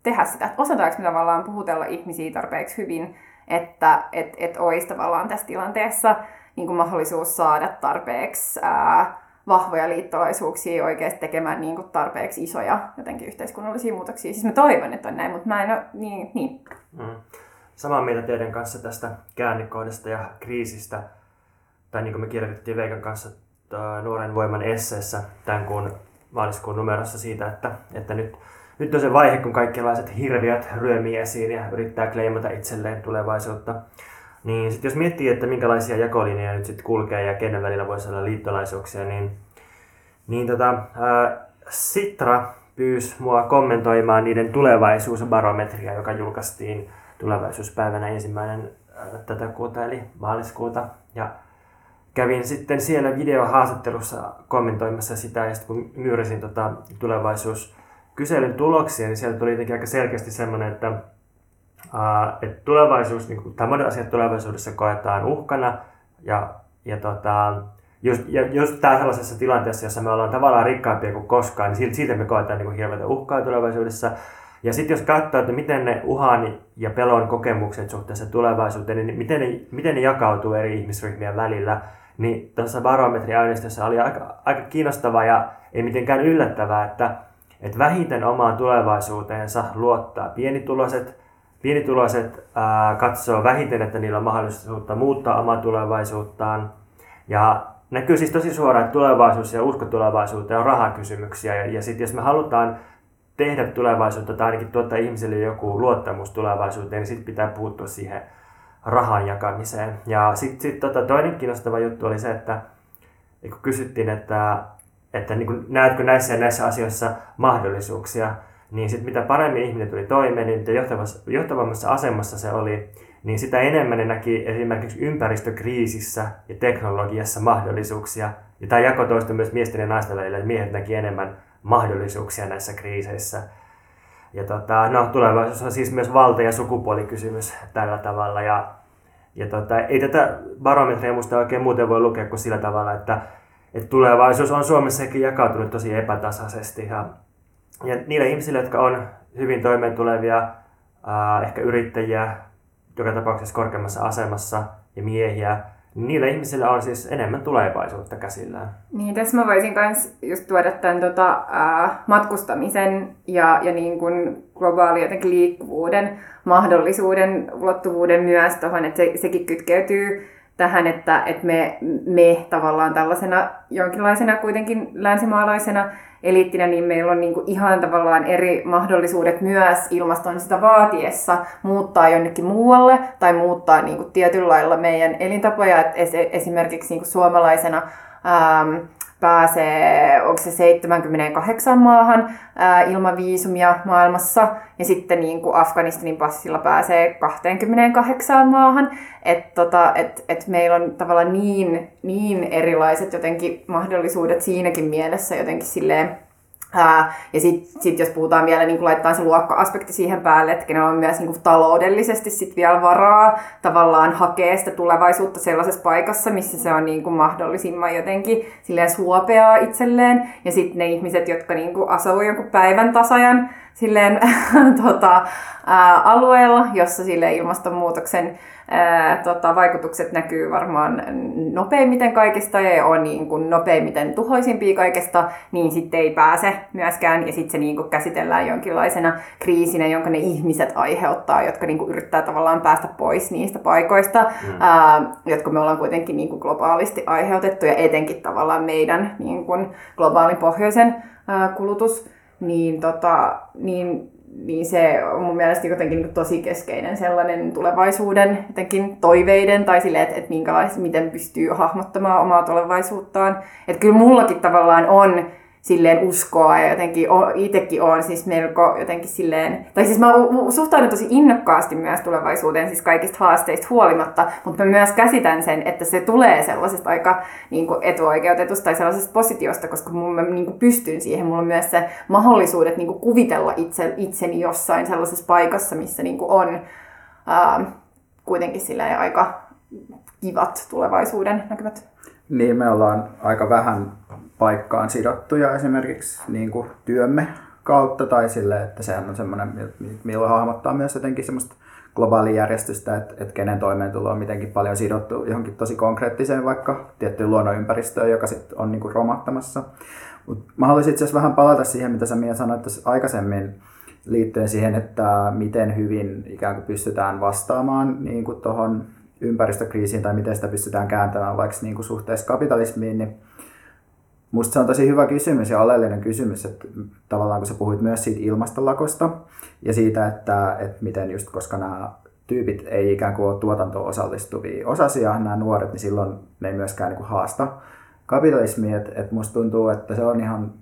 tehdä sitä, että osataanko me tavallaan puhutella ihmisiä tarpeeksi hyvin, että et, et olisi tavallaan tässä tilanteessa niin kuin mahdollisuus saada tarpeeksi ää, vahvoja liittolaisuuksia oikeasti tekemään niin kuin tarpeeksi isoja jotenkin yhteiskunnallisia muutoksia. Siis mä toivon, että on näin, mutta mä en ole niin. niin. Mm. Samaa mieltä teidän kanssa tästä käännekohdasta ja kriisistä. Tai niin kuin me kirjoitettiin Veikan kanssa nuoren voiman esseessä tämän kuun maaliskuun numerossa siitä, että, että nyt nyt on se vaihe, kun kaikenlaiset hirviöt ryömii esiin ja yrittää kleimata itselleen tulevaisuutta. Niin sit jos miettii, että minkälaisia jakolinjoja nyt sitten kulkee ja kenen välillä voisi olla liittolaisuuksia, niin, niin tota, ää, Sitra pyysi mua kommentoimaan niiden tulevaisuusbarometria, joka julkaistiin tulevaisuuspäivänä ensimmäinen ää, tätä kuuta eli maaliskuuta. Ja kävin sitten siellä videohaastattelussa kommentoimassa sitä ja sitten kun myyrisin tota tulevaisuus kyselyn tuloksia, niin sieltä tuli jotenkin aika selkeästi semmoinen, että, uh, että tulevaisuus, niin kuin, monet asiat tulevaisuudessa koetaan uhkana, ja, ja tota, just, ja just tää sellaisessa tilanteessa, jossa me ollaan tavallaan rikkaampia kuin koskaan, niin siitä me koetaan niin hirveätä uhkaa tulevaisuudessa. Ja sitten jos katsoo, että miten ne uhan ja pelon kokemukset suhteessa tulevaisuuteen, niin miten ne, miten ne jakautuu eri ihmisryhmien välillä, niin tuossa barometriaineistossa oli aika, aika kiinnostavaa ja ei mitenkään yllättävää, että että vähiten omaan tulevaisuuteensa luottaa pienituloiset. Pienituloiset ää, katsoo vähiten, että niillä on mahdollisuutta muuttaa omaa tulevaisuuttaan. Ja näkyy siis tosi suoraan, että tulevaisuus ja usko tulevaisuuteen on rahakysymyksiä. Ja, ja sitten jos me halutaan tehdä tulevaisuutta tai ainakin tuottaa ihmisille joku luottamus tulevaisuuteen, niin sitten pitää puuttua siihen rahan jakamiseen. Ja sitten sit, tota, toinen kiinnostava juttu oli se, että kun kysyttiin, että että niin kuin, näetkö näissä ja näissä asioissa mahdollisuuksia, niin sit mitä paremmin ihminen tuli toimeen, niin mitä johtavammassa asemassa se oli, niin sitä enemmän ne näki esimerkiksi ympäristökriisissä ja teknologiassa mahdollisuuksia. Ja tämä jako toistui myös miesten ja naisten välillä, että miehet näki enemmän mahdollisuuksia näissä kriiseissä. Ja tota, no, tulevaisuus on siis myös valta- ja sukupuolikysymys tällä tavalla. Ja, Ja tota, ei tätä barometria musta oikein muuten voi lukea kuin sillä tavalla, että, että tulevaisuus on Suomessakin jakautunut tosi epätasaisesti. Ja, ja niille ihmisille, jotka on hyvin toimeentulevia, äh, ehkä yrittäjiä, joka tapauksessa korkeammassa asemassa ja miehiä, niin niillä ihmisillä on siis enemmän tulevaisuutta käsillään. Niin, tässä mä voisin myös just tuoda tämän tota, äh, matkustamisen ja, ja niin kuin globaali jotenkin liikkuvuuden mahdollisuuden, ulottuvuuden myös tuohon, että se, sekin kytkeytyy tähän, että, että me, me tavallaan tällaisena jonkinlaisena kuitenkin länsimaalaisena eliittinä, niin meillä on niin kuin ihan tavallaan eri mahdollisuudet myös ilmaston sitä vaatiessa muuttaa jonnekin muualle tai muuttaa niin kuin tietyllä lailla meidän elintapoja. Et esimerkiksi niin kuin suomalaisena pääsee, onko se 78 maahan ää, ilman viisumia maailmassa, ja sitten niin kuin Afganistanin passilla pääsee 28 maahan. Että tota, et, et meillä on tavallaan niin, niin erilaiset jotenkin mahdollisuudet siinäkin mielessä jotenkin silleen Ää, ja sitten sit jos puhutaan vielä, niin laittaa se luokka-aspekti siihen päälle, että kenellä on myös niin kuin taloudellisesti sit vielä varaa tavallaan hakea sitä tulevaisuutta sellaisessa paikassa, missä se on niin kuin mahdollisimman jotenkin silleen suopeaa itselleen. Ja sitten ne ihmiset, jotka niin kuin asuu jonkun päivän tasajan silleen, tota, ää, alueella, jossa sille ilmastonmuutoksen ää, tota, vaikutukset näkyy varmaan nopeimmiten kaikista ja on niin kuin nopeimmiten tuhoisimpia kaikesta, niin sitten ei pääse myöskään. Ja sitten se niin kuin käsitellään jonkinlaisena kriisinä, jonka ne ihmiset aiheuttaa, jotka niin kuin yrittää tavallaan päästä pois niistä paikoista, mm. ää, jotka me ollaan kuitenkin niin kuin globaalisti aiheutettu ja etenkin tavallaan meidän niin kuin globaalin pohjoisen ää, kulutus niin, tota, niin, niin se on mun mielestä jotenkin niin tosi keskeinen sellainen tulevaisuuden jotenkin toiveiden tai sille, että, että miten pystyy hahmottamaan omaa tulevaisuuttaan. Että kyllä mullakin tavallaan on silleen uskoa ja jotenkin itsekin on siis melko jotenkin silleen, tai siis mä suhtaudun tosi innokkaasti myös tulevaisuuteen siis kaikista haasteista huolimatta, mutta mä myös käsitän sen, että se tulee sellaisesta aika niin kuin etuoikeutetusta tai sellaisesta positiosta, koska mun, mä niin kuin pystyn siihen, mulla on myös se mahdollisuudet niin kuin kuvitella itse, itseni jossain sellaisessa paikassa, missä niin kuin on ää, kuitenkin silleen aika kivat tulevaisuuden näkymät. Niin, me ollaan aika vähän paikkaan sidottuja esimerkiksi niin kuin työmme kautta tai sille, että sehän on semmoinen, millä hahmottaa myös jotenkin semmoista globaalia järjestystä, että, että kenen toimeentulo on mitenkin paljon sidottu johonkin tosi konkreettiseen vaikka tiettyyn luonnonympäristöön, joka sitten on niin kuin romahtamassa. Mut mä haluaisin itse asiassa vähän palata siihen, mitä sä Mia sanoit aikaisemmin liittyen siihen, että miten hyvin ikään kuin pystytään vastaamaan niin kuin tuohon ympäristökriisiin tai miten sitä pystytään kääntämään vaikka niin kuin suhteessa kapitalismiin, niin Musta se on tosi hyvä kysymys ja oleellinen kysymys, että tavallaan kun sä puhuit myös siitä ilmastolakosta ja siitä, että, että miten just koska nämä tyypit ei ikään kuin ole tuotantoon osallistuvia osasia, nämä nuoret, niin silloin ne ei myöskään niin kuin haasta kapitalismia. Että et musta tuntuu, että se on ihan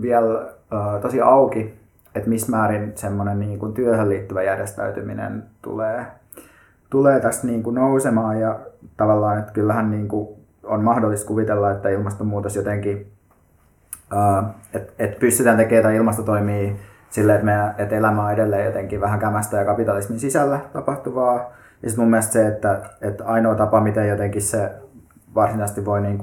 vielä uh, tosi auki, että missä määrin semmoinen niin kuin työhön liittyvä järjestäytyminen tulee, tulee tästä niin kuin nousemaan ja tavallaan, että kyllähän niin kuin on mahdollista kuvitella, että ilmastonmuutos jotenkin, että et pystytään tekemään tai ilmastotoimia silleen, että, meidän, että elämä on edelleen jotenkin vähän kämästä ja kapitalismin sisällä tapahtuvaa. Ja sitten mun mielestä se, että, että ainoa tapa, miten jotenkin se varsinaisesti voi niin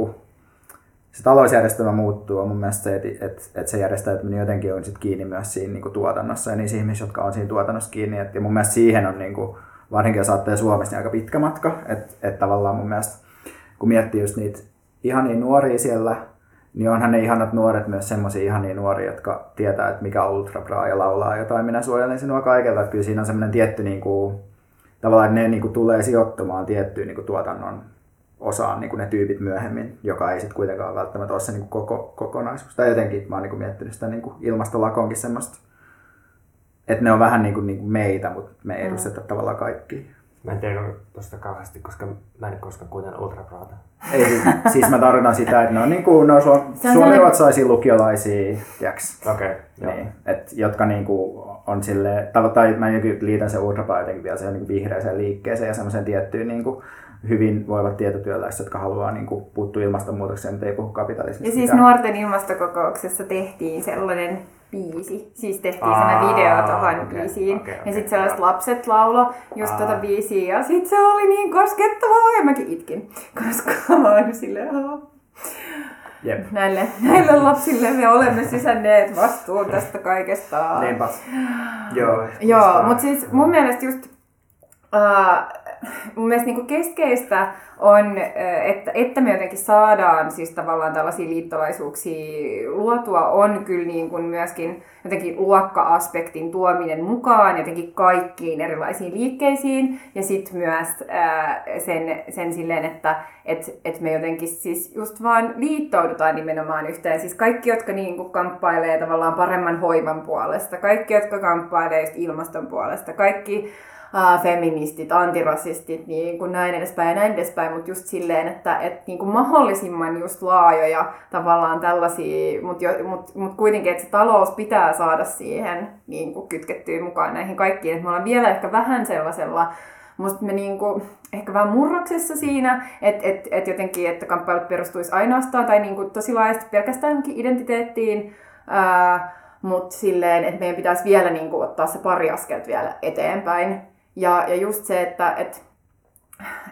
se talousjärjestelmä muuttuu, on mun mielestä se, että, että, että se järjestäytyminen jotenkin on sit kiinni myös siinä niin tuotannossa ja niissä ihmisissä, jotka on siinä tuotannossa kiinni. Et, ja mun mielestä siihen on, niin varsinkin jos ajattelee Suomessa, niin aika pitkä matka. Että, että tavallaan mun mielestä kun miettii just niitä ihania nuoria siellä, niin onhan ne ihanat nuoret myös semmoisia ihania nuoria, jotka tietää, että mikä on ultra ja laulaa jotain. Minä suojelen sinua kaikelta. Että kyllä siinä on semmoinen tietty, niin kuin, tavallaan että ne niin kuin, tulee sijoittumaan tiettyyn niin kuin, tuotannon osaan niin kuin ne tyypit myöhemmin, joka ei sitten kuitenkaan välttämättä ole se niin kuin, koko, kokonaisuus. Tai jotenkin mä oon niin kuin, miettinyt sitä niin kuin, ilmastolakonkin semmoista, että ne on vähän niin kuin, niin kuin meitä, mutta me ei edusteta mm. tavallaan kaikki. Mä en tiedä tuosta kauheasti, koska mä en koskaan kuuntele ultrapraata. Ei, siis, mä tarkoitan sitä, että ne on, niin kuin, ne on su- suomiruotsalaisia lukiolaisia, tiiäks? Okei, okay, niin, et, jotka niin kuin, on sille, tai mä liitän sen ultrapraata jotenkin vielä siihen niin vihreäseen liikkeeseen ja semmoiseen tiettyyn niin kuin, hyvin voivat tietotyöläiset, jotka haluaa niin kuin, puuttua ilmastonmuutokseen, mutta ei puhu kapitalismista. Ja siis nuorten ilmastokokouksessa tehtiin sellainen biisi. Siis tehtiin Aa, sellainen video tuohon okei, biisiin. okei, ja okei, sitten sellaiset joo. lapset laulo just Aa. tota biisiä. Ja sitten se oli niin koskettavaa ja mäkin itkin. Koska mä olin silleen. Jep. näille, näille lapsille me olemme sysänneet vastuun tästä kaikesta. Niinpä. Joo. Joo, mutta siis mun mielestä just uh, mun mielestä niinku keskeistä on, että, että me jotenkin saadaan siis tavallaan tällaisia liittolaisuuksia luotua, on kyllä niin kuin myöskin jotenkin luokka-aspektin tuominen mukaan jotenkin kaikkiin erilaisiin liikkeisiin ja sitten myös sen, sen silleen, että et, et me jotenkin siis just vaan liittoudutaan nimenomaan yhteen. Siis kaikki, jotka niin kuin kamppailee tavallaan paremman hoivan puolesta, kaikki, jotka kamppailee just ilmaston puolesta, kaikki feministit, antirasistit, niin kuin näin edespäin ja näin edespäin, mutta just silleen, että et, niin kuin mahdollisimman just laajoja tavallaan tällaisia, mutta mut, mut kuitenkin, että se talous pitää saada siihen niin kuin kytkettyä mukaan näihin kaikkiin, että me ollaan vielä ehkä vähän sellaisella Musta me niinku, ehkä vähän murroksessa siinä, että et, et jotenkin, että kamppailut perustuisi ainoastaan tai niinku tosi laajasti pelkästään identiteettiin, mutta silleen, että meidän pitäisi vielä niinku ottaa se pari askelta vielä eteenpäin. Ja, ja just se, että et,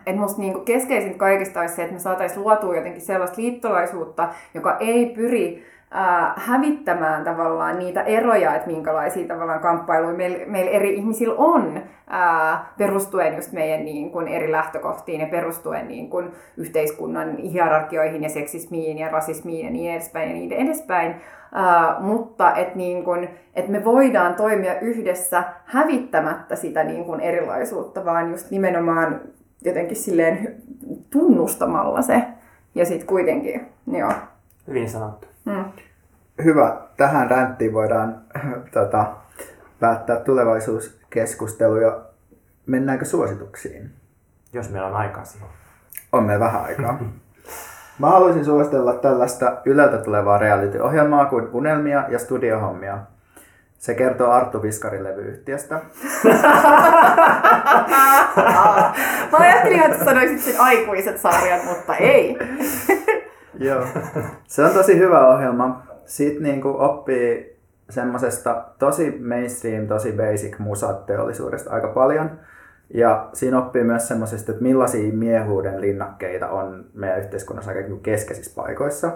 et musta niinku keskeisin kaikista olisi se, että me saataisiin luotua jotenkin sellaista liittolaisuutta, joka ei pyri ää, hävittämään tavallaan niitä eroja, että minkälaisia tavallaan kamppailuja meillä meil eri ihmisillä on, ää, perustuen just meidän niin kuin eri lähtökohtiin ja perustuen niin kuin yhteiskunnan hierarkioihin ja seksismiin ja rasismiin ja niin edespäin ja niin edespäin. Ää, mutta että niin kun, et me voidaan toimia yhdessä hävittämättä sitä niin kun erilaisuutta, vaan just nimenomaan jotenkin silleen tunnustamalla se. Ja sitten kuitenkin, joo. Hyvin sanottu. Mm. Hyvä. Tähän ränttiin voidaan tota, päättää tulevaisuuskeskustelu ja mennäänkö suosituksiin? Jos meillä on aikaa siihen. On meillä vähän aikaa. Mä haluaisin suositella tällaista Yleltä tulevaa reality-ohjelmaa kuin Unelmia ja Studiohommia. Se kertoo Arttu Viskarin levyyhtiöstä. Mä ajattelin, että sanoisit sen aikuiset sarjat, mutta ei. Joo. Se on tosi hyvä ohjelma. Siitä niinku oppii semmosesta tosi mainstream, tosi basic musateollisuudesta aika paljon. Ja siinä oppii myös semmoisesta, että millaisia miehuuden linnakkeita on meidän yhteiskunnassa aika niinku keskeisissä paikoissa.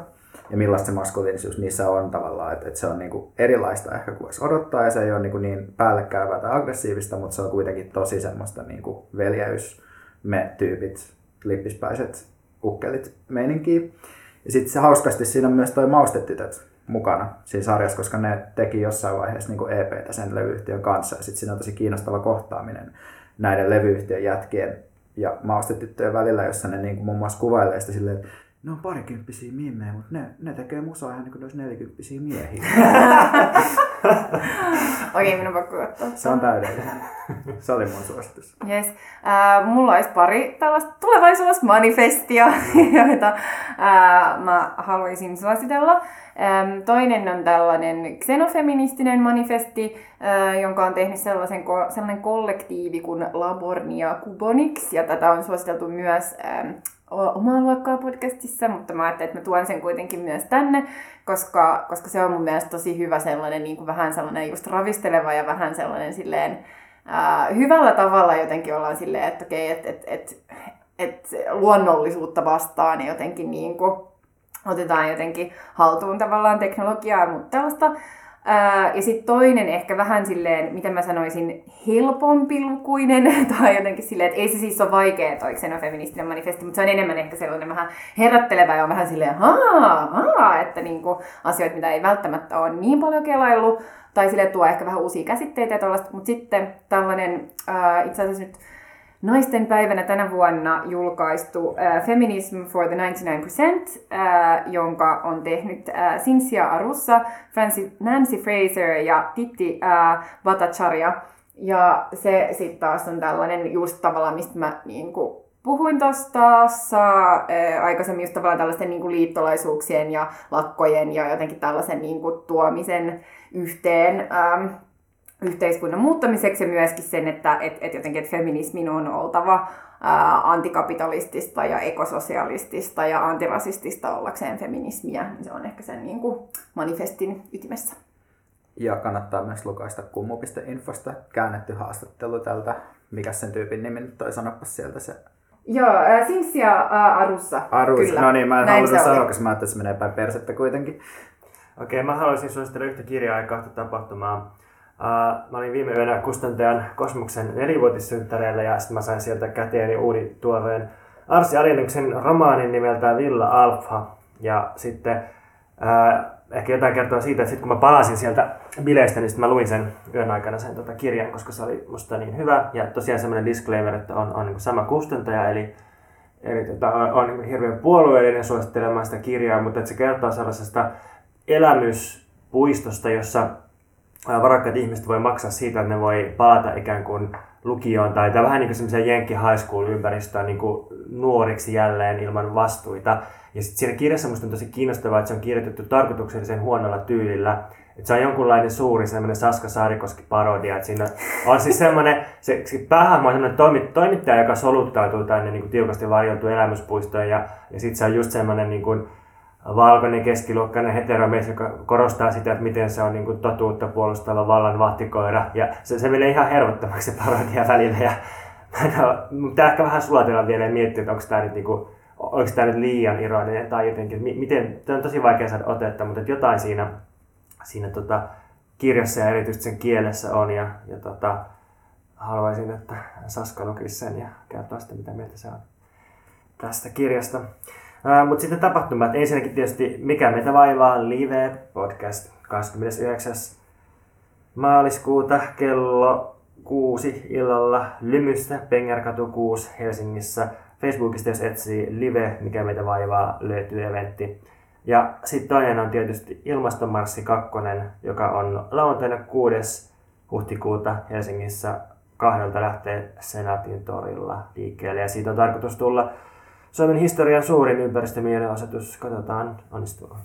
Ja millaista se maskuliinisuus niissä on tavallaan, että, että se on niinku erilaista ehkä kuin voisi odottaa ja se ei ole niinku niin päällekkäyvää tai aggressiivista, mutta se on kuitenkin tosi semmoista niinku veljeys, me tyypit, lippispäiset ukkelit meininkiä. Ja sitten se hauskasti siinä on myös toi maustetytöt mukana siinä sarjassa, koska ne teki jossain vaiheessa niin EPtä sen levyyhtiön kanssa. Ja sitten siinä on tosi kiinnostava kohtaaminen näiden levyyhtiön jätkien ja maustetyttöjen välillä, jossa ne niin kuin muun muassa kuvailee sitä silleen, että ne on parikymppisiä mimmejä, mutta ne, ne tekee musaa ihan niin kuin ne olisi nelikymppisiä miehiä. Okei, minun on pakko ottaa. Se on täydellinen. Se oli mun suositus. Yes. Äh, mulla olisi pari tällaista tulevaisuusmanifestia, joita äh, mä haluaisin suositella. Ähm, toinen on tällainen xenofeministinen manifesti, äh, jonka on tehnyt sellaisen, ko- sellainen kollektiivi kuin Labornia Kubonix, ja tätä on suositeltu myös ähm, omaa luokkaa podcastissa, mutta mä ajattelin, että mä tuon sen kuitenkin myös tänne, koska, koska se on mun mielestä tosi hyvä sellainen, niin kuin vähän sellainen just ravisteleva ja vähän sellainen silleen, ää, hyvällä tavalla jotenkin ollaan silleen, että okei, että et, et, et luonnollisuutta vastaan jotenkin niin kuin otetaan jotenkin haltuun tavallaan teknologiaa ja muuta tällaista. Ja sitten toinen ehkä vähän silleen, miten mä sanoisin, helpompi lukuinen, tai jotenkin silleen, että ei se siis ole vaikea toi xenofeministinen manifesti, mutta se on enemmän ehkä sellainen vähän herättelevä ja on vähän silleen, haa, haa, että niinku asioita, mitä ei välttämättä ole niin paljon kelaillut, tai sille tuo ehkä vähän uusia käsitteitä ja tollaista, mutta sitten tällainen itse asiassa nyt naisten päivänä tänä vuonna julkaistu äh, Feminism for the 99%, äh, jonka on tehnyt äh, Cynthia Arussa, Francis, Nancy Fraser ja Titti äh, Bhattacharya. Ja se sitten taas on tällainen just tavallaan, mistä mä niin kuin, puhuin tuosta äh, aikaisemmin just tavallaan tällaisten niin kuin, liittolaisuuksien ja lakkojen ja jotenkin tällaisen niin kuin, tuomisen yhteen. Ähm, yhteiskunnan muuttamiseksi ja myöskin sen, että et, et jotenkin että feminismin on oltava ää, antikapitalistista ja ekososialistista ja antirasistista ollakseen feminismiä. Se on ehkä sen niin kuin, manifestin ytimessä. Ja kannattaa myös lukaista kummu.infosta käännetty haastattelu tältä. Mikä sen tyypin nimi nyt toi sanoppas sieltä se Joo, äh, Simsia äh, Arussa. Arus. Kyllä. No niin, mä en Näin halunnut sanoa, koska mä ajattelin, että se menee päin persettä kuitenkin. Okei, mä haluaisin suositella yhtä kirjaa ja kahta tapahtumaa. Uh, mä olin viime yönä Kustantajan Kosmoksen nelivuotissynttäreillä ja sitten mä sain sieltä käteeni uuden tuoreen Arsi Alinuksen romaanin nimeltään Villa Alpha. Ja sitten uh, ehkä jotain kertoa siitä, että sitten kun mä palasin sieltä bileistä, niin sitten mä luin sen yön aikana sen tota kirjan, koska se oli musta niin hyvä. Ja tosiaan semmoinen disclaimer, että on, on niin sama kustantaja, eli Eli tota, on, on niin hirveän puolueellinen suosittelemaan sitä kirjaa, mutta että se kertoo sellaisesta elämyspuistosta, jossa varakkaat ihmiset voi maksaa siitä, että ne voi palata ikään kuin lukioon tai, tai vähän niin kuin semmoiseen Jenkki High School ympäristöön niin kuin nuoriksi jälleen ilman vastuita. Ja sitten siinä kirjassa musta on tosi kiinnostavaa, että se on kirjoitettu tarkoituksellisen huonolla tyylillä. Että se on jonkunlainen suuri semmoinen Saska Saarikoski parodia. Että siinä on siis semmoinen, se, se päähahmo on semmoinen toimi, toimittaja, joka soluttautuu tänne niin kuin tiukasti varjeltuun elämyspuistoon. Ja, ja sitten se on just semmoinen niin kuin, valkoinen keskiluokkainen heteromies, joka korostaa sitä, että miten se on niin kuin totuutta puolustava vallan vahtikoira. Ja se, se menee ihan hervottomaksi se parodia välillä. Ja, no, mutta ehkä vähän sulatella vielä ja miettiä, että onko tämä nyt, niin kuin, onko tämä nyt liian ironinen tai jotenkin, mi- miten, tämä on tosi vaikea saada otetta, mutta että jotain siinä, siinä tota, kirjassa ja erityisesti sen kielessä on. Ja, ja tota, haluaisin, että Saska lukisi sen ja kertoa sitä, mitä mieltä se on tästä kirjasta. Mutta sitten tapahtumat. Ensinnäkin tietysti Mikä meitä vaivaa live podcast 29. maaliskuuta kello 6 illalla Lymystä, Pengerkatu 6 Helsingissä. Facebookista jos etsii live Mikä meitä vaivaa löytyy eventti. Ja sitten toinen on tietysti Ilmastomarssi 2, joka on lauantaina 6. huhtikuuta Helsingissä kahdelta lähtee Senaatin torilla liikkeelle. Ja siitä on tarkoitus tulla Suomen historian suurin ympäristömielenosoitus. Katsotaan, onnistuuko.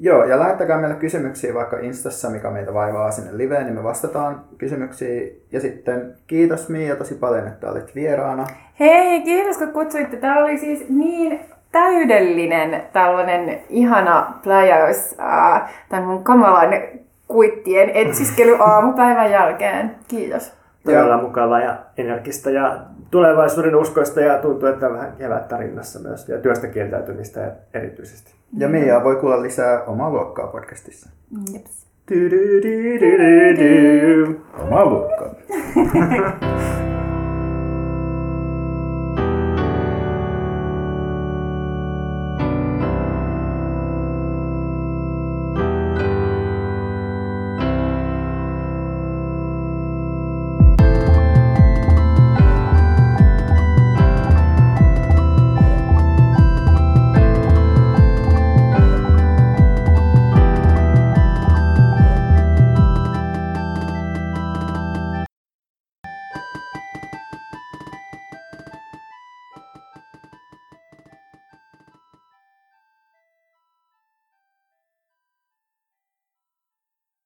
Joo, ja lähettäkää meille kysymyksiä vaikka Instassa, mikä meitä vaivaa sinne liveen, niin me vastataan kysymyksiin. Ja sitten kiitos Mia tosi paljon, että olit vieraana. Hei, kiitos kun kutsuitte. Tämä oli siis niin täydellinen tällainen ihana pläjäys äh, tämän mun kamalan kuittien etsiskely aamupäivän jälkeen. Kiitos. Todella mukava ja energistä ja tulevaisuuden uskoista ja tuntuu, että vähän kevättä rinnassa myös ja työstä kieltäytymistä erityisesti. Ja Mia voi kuulla lisää omaa luokkaa podcastissa. Jeps. Omaa luokkaa.